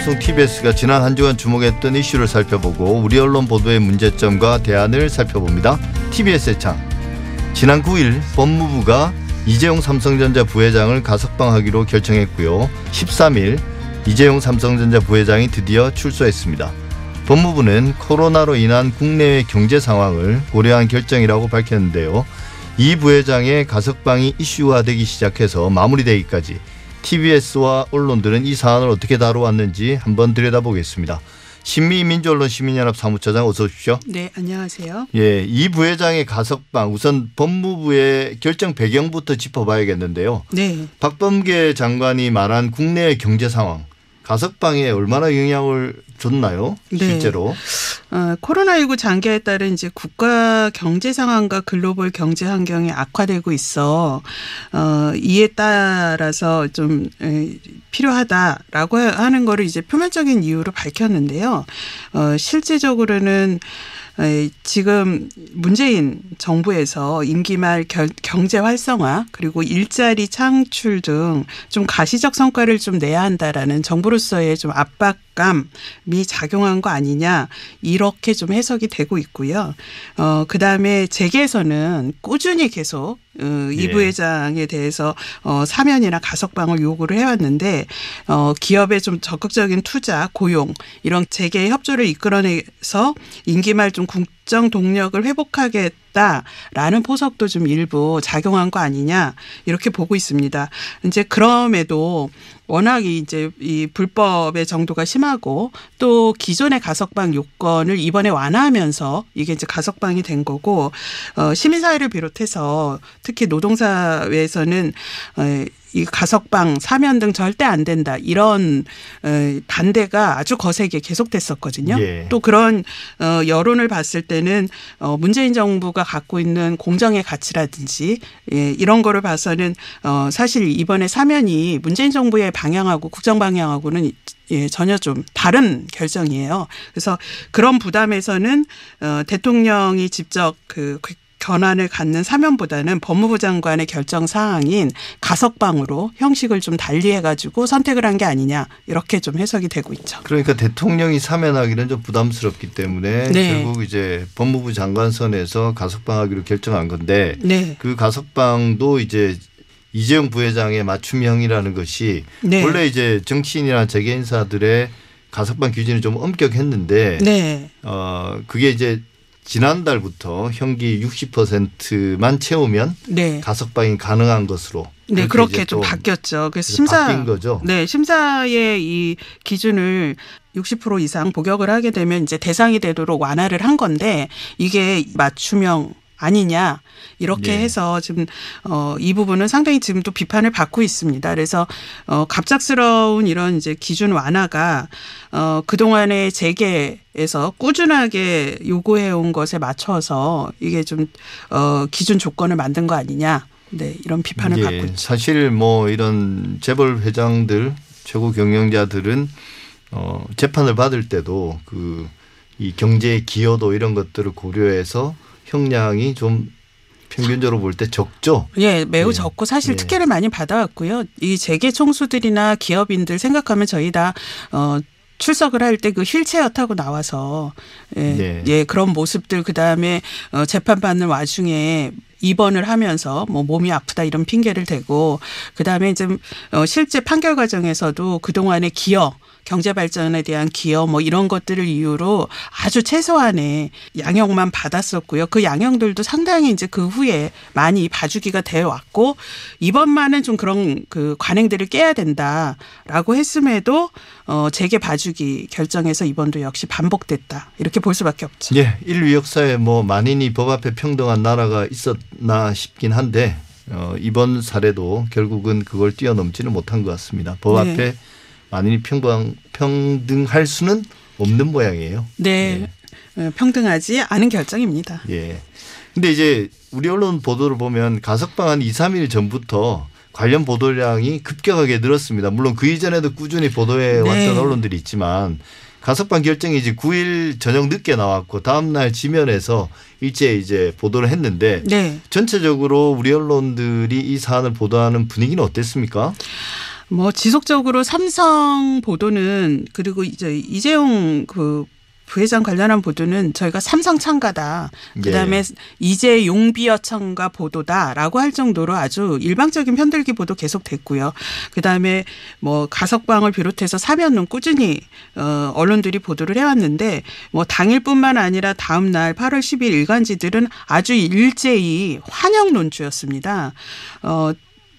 방송 TBS가 지난 한 주간 주목했던 이슈를 살펴보고 우리 언론 보도의 문제점과 대안을 살펴봅니다. TBS의 창. 지난 9일 법무부가 이재용 삼성전자 부회장을 가석방하기로 결정했고요. 13일 이재용 삼성전자 부회장이 드디어 출소했습니다. 법무부는 코로나로 인한 국내외 경제 상황을 고려한 결정이라고 밝혔는데요. 이 부회장의 가석방이 이슈화되기 시작해서 마무리되기까지 TBS와 언론들은 이 사안을 어떻게 다루었는지 한번 들여다보겠습니다. 신미민주언론 시민연합 사무처장 어서 오십시오. 네, 안녕하세요. 예, 이 부회장의 가석방 우선 법무부의 결정 배경부터 짚어봐야겠는데요. 네. 박범계 장관이 말한 국내 경제 상황 가석방에 얼마나 영향을 줬나요? 네. 실제로. 어, 코로나19 장기에 따른 이제 국가 경제 상황과 글로벌 경제 환경이 악화되고 있어 어, 이에 따라서 좀 에, 필요하다라고 하는 거를 이제 표면적인 이유로 밝혔는데요. 어, 실제적으로는 에, 지금 문재인 정부에서 임기 말 결, 경제 활성화 그리고 일자리 창출 등 좀 가시적 성과를 좀 내야 한다라는 정부로서의 좀 압박 감이 작용한 거 아니냐 이렇게 좀 해석이 되고 있고요. 어 그다음에 재계에서는 꾸준히 계속 어, 이 예. 부회장에 대해서 어, 사면이나 가석방을 요구를 해왔는데 어, 기업의 좀 적극적인 투자, 고용 이런 재계 협조를 이끌어내서 임기 말 좀 국정 동력을 회복하 겠다라는 포석도 좀 일부 작용한 거 아니냐 이렇게 보고 있습니다. 이제 그럼에도 워낙 이제 이 불법의 정도가 심하고 또 기존의 가석방 요건을 이번에 완화하면서 이게 이제 가석방이 된 거고 어 시민사회를 비롯해서 특히 노동사회에서는 어, 이 가석방 사면 등 절대 안 된다 이런 어, 반대가 아주 거세게 계속됐었거든요. 예. 또 그런 어, 여론을 봤을 때는 어, 문재인 정부가 갖고 있는 공정의 가치라든지 예, 이런 거를 봐서는 어, 사실 이번에 사면이 문재인 정부의 방향하고 국정 방향하고는 예, 전혀 좀 다른 결정이에요. 그래서 그런 부담에서는 어, 대통령이 직접 그 권한을 갖는 사면보다는 법무부 장관의 결정 사항인 가석방으로 형식을 좀 달리해 가지고 선택을 한 게 아니냐 이렇게 좀 해석이 되고 있죠. 그러니까 대통령이 사면하기는 좀 부담스럽기 때문에 네. 결국 이제 법무부 장관 선에서 가석방하기로 결정한 건데 네. 그 가석방도 이제 이재용 부회장의 맞춤형이라는 것이 네. 원래 이제 정치인이나 재계 인사들의 가석방 규정이 좀 엄격했는데 네. 어 그게 이제 지난달부터 형기 60%만 채우면 네. 가석방이 가능한 것으로 네, 그렇게 좀또 바뀌었죠. 그래서 그래서 심사 바뀐 거죠. 네, 심사의 이 기준을 60% 이상 복역을 하게 되면 이제 대상이 되도록 완화를 한 건데 이게 맞춤형 아니냐 이렇게 네. 해서 지금 어, 이 부분은 상당히 지금 또 비판을 받고 있습니다. 그래서 어, 갑작스러운 이런 이제 기준 완화가 어, 그 동안의 재계에서 꾸준하게 요구해 온 것에 맞춰서 이게 좀 어, 기준 조건을 만든 거 아니냐. 네 이런 비판을 예, 받고 있죠. 사실 뭐 이런 재벌 회장들 최고 경영자들은 어 재판을 받을 때도 그 이 경제 기여도 이런 것들을 고려해서 형량이 좀 평균적으로 볼 때 적죠. 예, 매우 예. 적고 사실 예. 특혜를 많이 받아왔고요. 이 재계 총수들이나 기업인들 생각하면 저희 다 어. 출석을 할 때 그 휠체어 타고 나와서 예, 네. 예 그런 모습들 그 다음에 어, 재판 받는 와중에 입원을 하면서 뭐 몸이 아프다 이런 핑계를 대고 그 다음에 이제 어, 실제 판결 과정에서도 그 동안의 기여 경제 발전에 대한 기여 뭐 이런 것들을 이유로 아주 최소한의 양형만 받았었고요. 그 양형들도 상당히 이제 그 후에 많이 봐주기가 되어 왔고 이번만은 좀 그런 그 관행들을 깨야 된다라고 했음에도 어 재계 봐주기 결정해서 이번도 역시 반복됐다 이렇게 볼 수밖에 없죠. 예, 인류 역사에 뭐 만인이 법 앞에 평등한 나라가 있었나 싶긴 한데 어, 이번 사례도 결국은 그걸 뛰어넘지는 못한 것 같습니다. 법 네. 앞에 만인이 평등 평등할 수는 없는 모양이에요. 네. 어, 평등하지 않은 결정입니다. 예. 근데 이제 우리 언론 보도를 보면 가석방 한 2, 3일 전부터 관련 보도량이 급격하게 늘었습니다. 물론 그 이전에도 꾸준히 보도해 왔던 네. 언론들이 있지만 가석방 결정이 이제 9일 저녁 늦게 나왔고 다음 날 지면에서 일제 이제 보도를 했는데 네. 전체적으로 우리 언론들이 이 사안을 보도하는 분위기는 어땠습니까? 뭐 지속적으로 삼성 보도는 그리고 이제 이재용 그 부회장 관련한 보도는 저희가 삼성 참가다. 그다음에 예. 이재 용비어 참가 보도다라고 할 정도로 아주 일방적인 편들기 보도 계속 됐고요. 그다음에 뭐 가석방을 비롯해서 사면은 꾸준히 어 언론들이 보도를 해 왔는데 뭐 당일뿐만 아니라 다음 날 8월 10일 일간지들은 아주 일제히 환영 논주였습니다. 어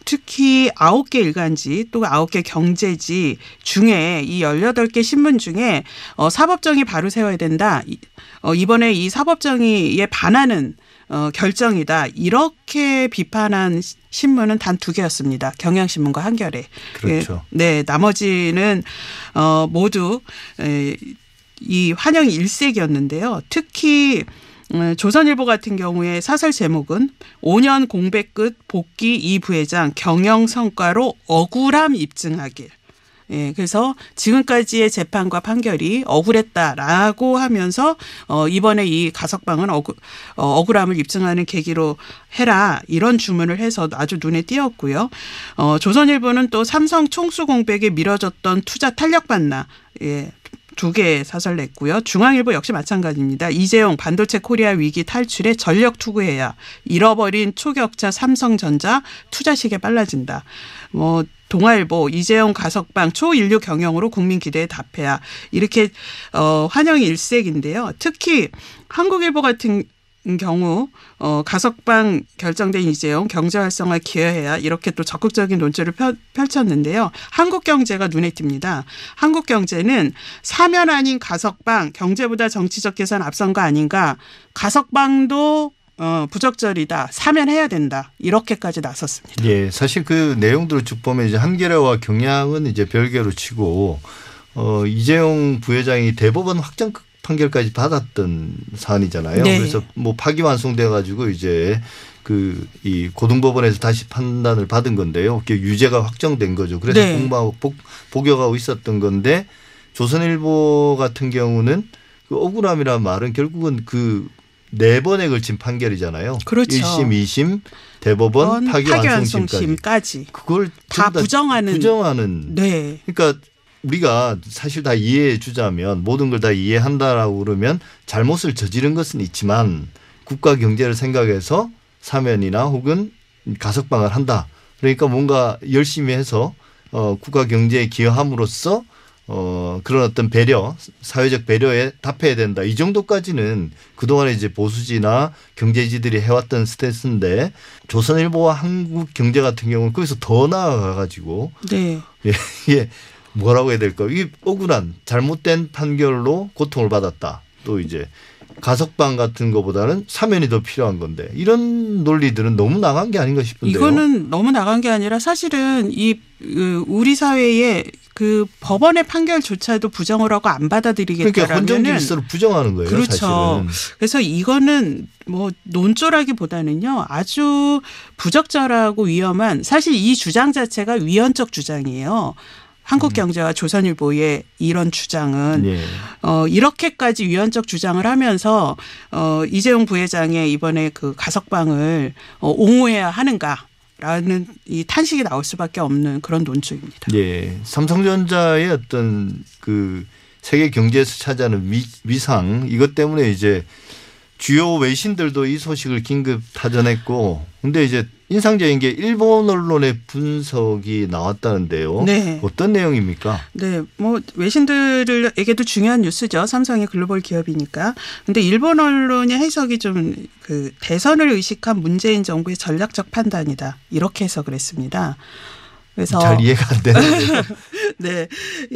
특히 아홉 개 일간지 또 아홉 개 경제지 중에 이 열여덟 개 신문 중에 어 사법정의 바로 세워야 된다. 이- 어 이번에 이 사법정의에 반하는 어 결정이다. 이렇게 비판한 시- 신문은 단 두 개였습니다. 경향신문과 한겨레. 그렇죠. 예, 네, 나머지는 어 모두 에, 이 환영 일색이었는데요. 특히 음, 조선일보 같은 경우에 사설 제목은 5년 공백 끝 복귀 이 부회장 경영 성과로 억울함 입증하길. 예, 그래서 지금까지의 재판과 판결이 억울했다라고 하면서 어 이번에 이 가석방은 억울, 어, 억울함을 입증하는 계기로 해라 이런 주문을 해서 아주 눈에 띄었고요. 어 조선일보는 또 삼성 총수 공백에 미뤄졌던 투자 탄력 받나 예. 두 개의 사설 냈고요. 중앙일보 역시 마찬가지입니다. 이재용 반도체 코리아 위기 탈출에 전력 투구해야 잃어버린 초격차 삼성전자 투자 시기에 빨라진다. 뭐 동아일보 이재용 가석방 초인류 경영으로 국민 기대에 답해야 이렇게 어 환영이 일색인데요. 특히 한국일보 같은 경우 어 가석방 결정된 이재용 경제 활성화 기여해야 이렇게 또 적극적인 논조를 펼- 펼쳤는데요. 한국 경제가 눈에 띕니다. 한국 경제는 사면 아닌 가석방 경제보다 정치적 계산 앞선 거 아닌가? 가석방도 어 부적절이다. 사면해야 된다. 이렇게까지 나섰습니다. 예, 사실 그 내용들을 쭉 보면 이제 한겨레와 경향은 이제 별개로 치고 어 이재용 부회장이 대법원 확정 판결까지 받았던 사안이잖아요. 네. 그래서 뭐 파기완송돼 가지고 이제 그 이 고등법원에서 다시 판단을 받은 건데요. 그게 유죄가 확정된 거죠. 그래서 네. 공부하고 복, 복역하고 있었던 건데 조선일보 같은 경우는 그 억울함이라는 말은 결국은 그 네 번에 걸친 판결이잖아요. 그렇죠. 1심, 2심, 대법원, 파기완송심까지. 파기완송심까지 그걸 다 전부 부정하는 부정하는. 네. 그러니까 우리가 사실 다 이해해 주자면 모든 걸 다 이해한다라고 그러면 잘못을 저지른 것은 있지만 국가 경제를 생각해서 사면이나 혹은 가석방을 한다. 그러니까 뭔가 열심히 해서 어 국가 경제에 기여함으로써 어 그런 어떤 배려, 사회적 배려에 답해야 된다. 이 정도까지는 그동안에 이제 보수지나 경제지들이 해왔던 스탠스인데 조선일보와 한국 경제 같은 경우는 거기서 더 나아가 가지고 네. 예, 이게 뭐라고 해야 될까? 이게 억울한 잘못된 판결로 고통을 받았다. 또 이제 가석방 같은 거보다는 사면이 더 필요한 건데 이런 논리들은 너무 나간 게 아닌가 싶은데요. 이거는 너무 나간 게 아니라 사실은 이 그, 우리 사회에 그 법원의 판결조차도 부정을 하고 안 그러니까 헌정 질서를 부정하는 거예요. 그렇죠. 사실은. 그래서 이거는 뭐 논조라기보다는요 아주 부적절하고 위험한 사실 이 주장 자체가 위헌적 주장이에요. 한국경제와 조선일보의 이런 주장은 예. 어 이렇게까지 위헌적 주장을 하면서 어 이재용 부회장의 이번에 그 가석방을 어 옹호해야 하는가 라는 이 탄식이 나올 수밖에 없는 그런 논조입니다. 예. 삼성전자의 어떤 그 세계 경제에서 차지하는 위, 위상 이것 때문에 이제 주요 외신들도 이 소식을 긴급 타전했고 근데 이제 인상적인 게 일본 언론의 분석이 나왔다는데요. 네. 어떤 내용입니까? 네, 뭐 외신들에게도 중요한 뉴스죠. 삼성이 글로벌 기업이니까. 근데 일본 언론의 해석이 좀 그 대선을 의식한 문재인 정부의 전략적 판단이다. 이렇게 해석을 했습니다. 그래서 잘 이해가 안 되는데. 네,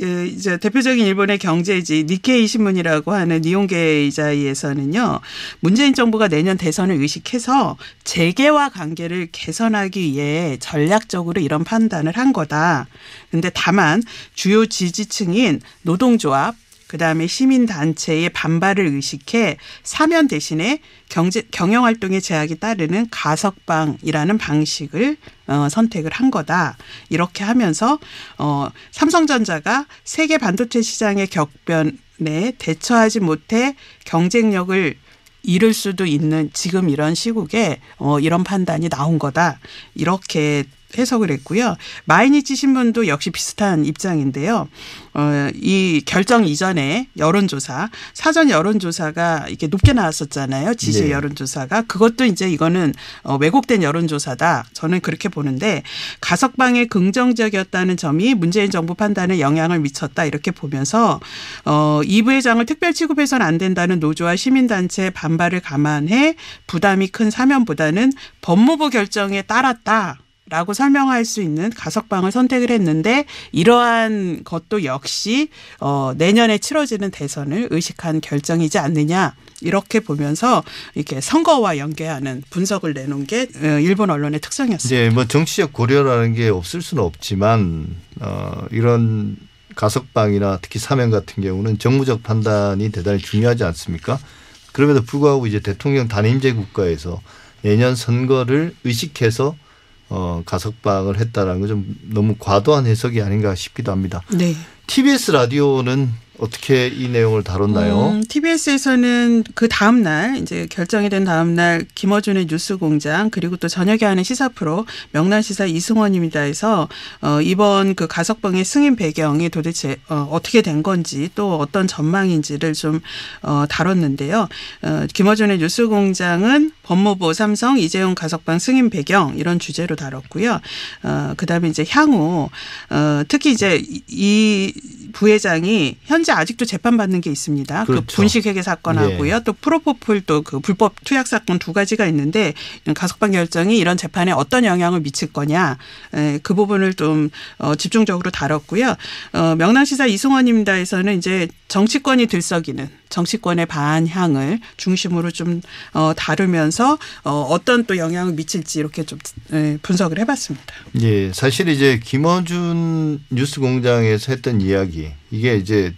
예, 이제 대표적인 일본의 경제지 니케이 신문이라고 하는 니온게 이자이에서는요, 문재인 정부가 내년 대선을 의식해서 재계와 관계를 개선하기 위해 전략적으로 이런 판단을 한 거다. 근데 다만 주요 지지층인 노동조합 그다음에 시민단체의 반발을 의식해 사면 대신에 경제 경영 활동에 제약이 따르는 가석방이라는 방식을 어, 선택을 한 거다. 이렇게 하면서 어, 삼성전자가 세계 반도체 시장의 격변에 대처하지 못해 경쟁력을 잃을 수도 있는 지금 이런 시국에 어, 이런 판단이 나온 거다. 이렇게 해석을 했고요. 마이니치 신문도 역시 비슷한 입장인데요. 어, 이 결정 이전에 여론조사, 사전 여론조사가 이렇게 높게 나왔었잖아요. 지지 네. 여론조사가. 그것도 이제 이거는 어, 왜곡된 여론조사다. 저는 그렇게 보는데 가석방에 긍정적이었다는 점이 문재인 정부 판단에 영향을 미쳤다. 이렇게 보면서 어, 이 부회장을 특별 취급해서는 안 된다는 노조와 시민단체 반발을 감안해 부담이 큰 사면보다는 법무부 결정에 따랐다. 라고 설명할 수 있는 가석방을 선택을 했는데 이러한 것도 역시 어 내년에 치러지는 대선을 의식한 결정이지 않느냐 이렇게 보면서 이렇게 선거와 연계하는 분석을 내놓은 게 어, 일본 언론의 특성이었습니다. 이제 뭐 정치적 고려라는 게 없을 수는 없지만 어 이런 가석방이나 특히 사면 같은 경우는 정무적 판단이 대단히 중요하지 않습니까? 그럼에도 불구하고 이제 대통령 단임제 국가에서 내년 선거를 의식해서 어 가석방을 했다라는 건 좀 너무 과도한 해석이 아닌가 싶기도 합니다. 네. TBS 라디오는 어떻게 이 내용을 다뤘나요? 음, TBS에서는 그 다음 날 이제 결정이 된 다음 날 김어준의 뉴스공장 그리고 또 저녁에 하는 시사 프로 명란시사 이승원입니다에서 어, 이번 그 가석방의 승인 배경이 도대체 어, 어떻게 된 건지 또 어떤 전망인지를 좀 어, 다뤘는데요. 어, 김어준의 뉴스공장은 법무부 삼성 이재용 가석방 승인 배경 이런 주제로 다뤘고요. 어, 그다음에 이제 향후 어, 특히 이제 이- 이 부회장이 현재 아직도 재판받는 게 있습니다. 그 그렇죠. 분식회계 사건하고요. 또 프로포폴 또 그 불법 투약 사건 두 가지가 있는데 가석방 결정이 이런 재판에 어떤 영향을 미칠 거냐 에, 그 부분을 좀 어, 집중적으로 다뤘고요. 어, 명랑시사 이승원입니다에서는 이제 정치권이 들썩이는 정치권의 반향을 중심으로 좀 어, 다루면서 어, 어떤 또 영향을 미칠지 이렇게 좀 에, 분석을 해봤습니다. 예, 사실 이제 김어준 뉴스공장에서 했던 이야기 이게 이제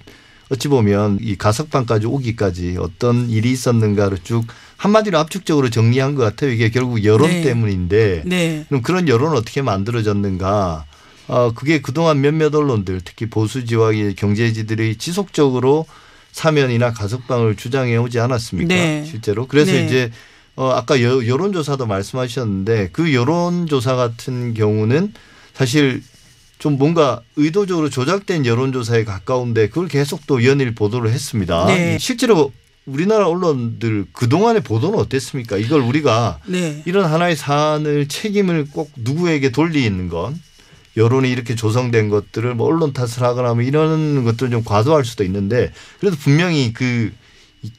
어찌 보면 이 가석방까지 오기까지 어떤 일이 있었는가를 쭉 한마디로 압축적으로 정리한 것 같아요. 이게 결국 여론 네. 때문인데 네. 그럼 그런 여론은 어떻게 만들어졌는가? 어, 그게 그동안 몇몇 언론들 특히 보수 지와 이 경제지들이 지속적으로 사면이나 가석방을 주장해 오지 않았습니까? 네. 실제로. 그래서 네. 이제 어, 아까 여, 여론 조사도 말씀하셨는데 그 여론 조사 같은 경우는 사실 좀 뭔가 의도적으로 조작된 여론 조사에 가까운데 그걸 계속 또 연일 보도를 했습니다. 네. 실제로 우리나라 언론들 그동안의 보도는 어땠습니까? 이걸 우리가 네. 이런 하나의 사안을 책임을 꼭 누구에게 돌리는 건 여론이 이렇게 조성된 것들을 뭐 언론 탓을 하거나 뭐 이런 것들은 좀 과도할 수도 있는데 그래도 분명히 그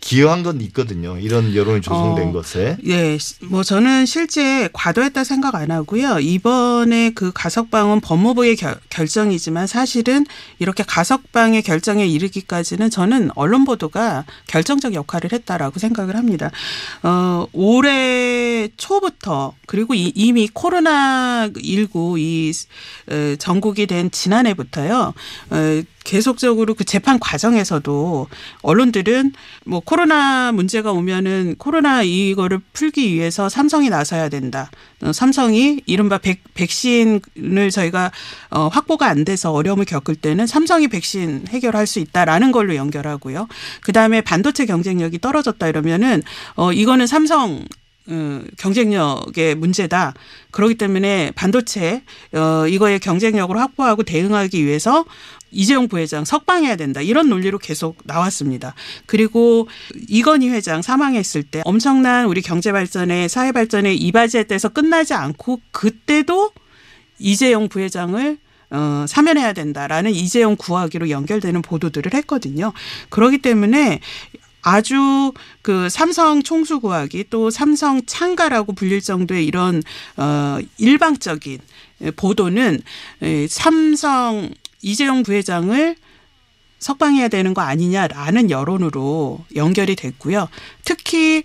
기여한 건 있거든요. 이런 여론이 조성된 어, 것에. 예, 뭐 저는 실제 과도했다 생각 안 하고요. 이번에 그 가석방은 법무부의 결, 결정이지만 사실은 이렇게 가석방의 결정에 이르기까지는 저는 언론 보도가 결정적 역할을 했다라고 생각을 합니다. 어, 올해 초부터 그리고 이, 이미 코로나 19이 어, 전국이 된 지난해부터요. 어, 계속적으로 그 재판 과정에서도 언론들은 뭐 코로나 문제가 오면은 코로나 이거를 풀기 위해서 삼성이 나서야 된다. 어, 삼성이 이른바 백, 백신을 저희가 어, 확보가 안 돼서 어려움을 겪을 때는 삼성이 백신 해결할 수 있다라는 걸로 연결하고요. 그 다음에 반도체 경쟁력이 떨어졌다 이러면은 어, 이거는 삼성 어, 경쟁력의 문제다. 그렇기 때문에 반도체 어 이거의 경쟁력을 확보하고 대응하기 위해서 이재용 부회장 석방해야 된다. 이런 논리로 계속 나왔습니다. 그리고 이건희 회장 사망했을 때 엄청난 우리 경제 발전에 사회 발전에 이바지했대서 끝나지 않고 그때도 이재용 부회장을 어, 사면해야 된다라는 이재용 구하기로 연결되는 보도들을 했거든요. 그렇기 때문에 아주 그 삼성 총수 구하기 또 삼성 창가라고 불릴 정도의 이런 어 일방적인 보도는 삼성 이재용 부회장을 석방해야 되는 거 아니냐라는 여론으로 연결이 됐고요. 특히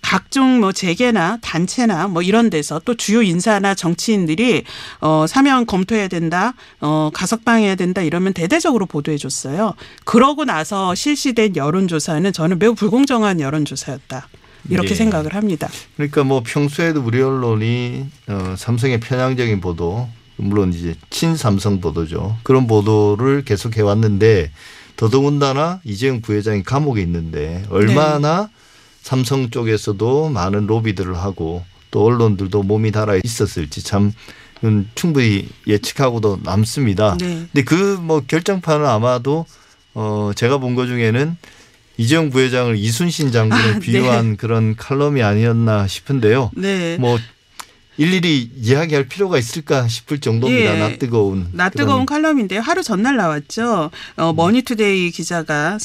각종 뭐 재계나 단체나 뭐 이런 데서 또 주요 인사나 정치인들이 어 사면 검토해야 된다, 어 가석방해야 된다 이러면 대대적으로 보도해 줬어요. 그러고 나서 실시된 여론 조사는 저는 매우 불공정한 여론 조사였다. 이렇게 예. 생각을 합니다. 그러니까 뭐 평소에도 우리 언론이 어, 삼성의 편향적인 보도, 물론 이제 친삼성 보도죠. 그런 보도를 계속 해왔는데 더더군다나 이재용 부회장이 감옥에 있는데 얼마나 삼성 쪽에서도 많은 로비들을 하고 또 언론들도 몸이 달아 있었을지 참 음, 충분히 예측하고도 남습니다. 네. 근데 그 뭐 결정판은 아마도 어 제가 본 것 중에는 이재용 부회장을 이순신 장군을 아, 네. 비유한 그런 칼럼이 아니었나 싶은데요. 네. 뭐 일일이 이야기할 필요가 있을까 싶을 정도입니다. 예. 낯 뜨거운 낯 뜨거운 그런 칼럼인데 하루 전날 나왔죠. 어, 머니투데이 기자가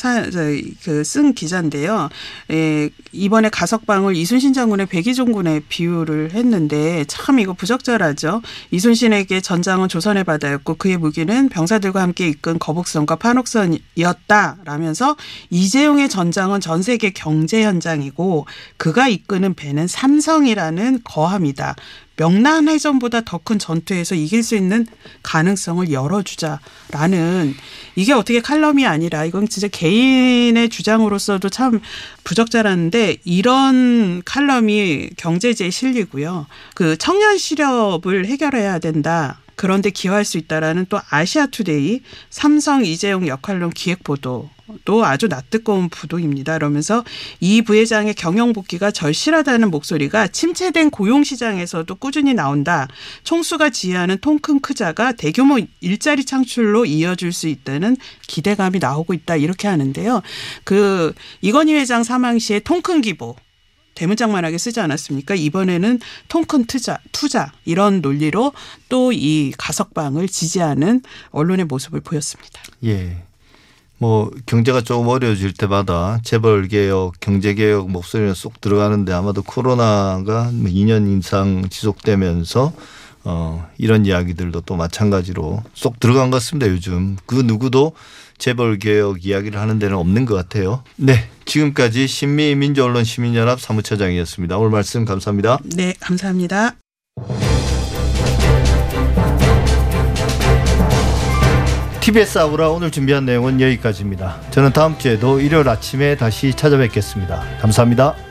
그 쓴 기자인데요. 에, 이번에 가석방을 이순신 장군의 백의종군에 비유를 했는데 참 이거 부적절하죠. 이순신에게 전장은 조선의 바다였고 그의 무기는 병사들과 함께 이끈 거북선과 판옥선이었다라면서 이재용의 전장은 전 세계 경제 현장이고 그가 이끄는 배는 삼성이라는 거함이다. 명란 해전보다 더 큰 전투에서 이길 수 있는 가능성을 열어주자라는 이게 어떻게 칼럼이 아니라 이건 진짜 개인의 주장으로서도 참 부적절한데 이런 칼럼이 경제지에 실리고요. 그 청년 실업을 해결해야 된다. 그런데 기여할 수 있다라는 또 아시아투데이 삼성 이재용 역할론 기획 보도 또 아주 낯뜨거운 부도입니다. 그러면서 이 부회장의 경영 복귀가 절실하다는 목소리가 침체된 고용 시장에서도 꾸준히 나온다. 총수가 지휘하는 통큰 크자가 대규모 일자리 창출로 이어질 수 있다는 기대감이 나오고 있다. 이렇게 하는데요. 그 이건희 회장 사망 시에 통큰 기보 대문짝만하게 쓰지 않았습니까? 이번에는 통큰 투자, 투자 이런 논리로 또 이 가석방을 지지하는 언론의 모습을 보였습니다. 예. 뭐 경제가 조금 어려워질 때마다 재벌 개혁, 경제 개혁 목소리는 쏙 들어가는데 아마도 코로나가 뭐 2년 이상 지속되면서 어 이런 이야기들도 또 마찬가지로 쏙 들어간 것 같습니다. 요즘 그 누구도 재벌 개혁 이야기를 하는 데는 없는 것 같아요. 네, 지금까지 신미 민주언론 시민연합 사무처장이었습니다. 오늘 말씀 감사합니다. 네, 감사합니다. TBS 아우라 오늘 준비한 내용은 여기까지입니다. 저는 다음 주에도 일요일 아침에 다시 찾아뵙겠습니다. 감사합니다.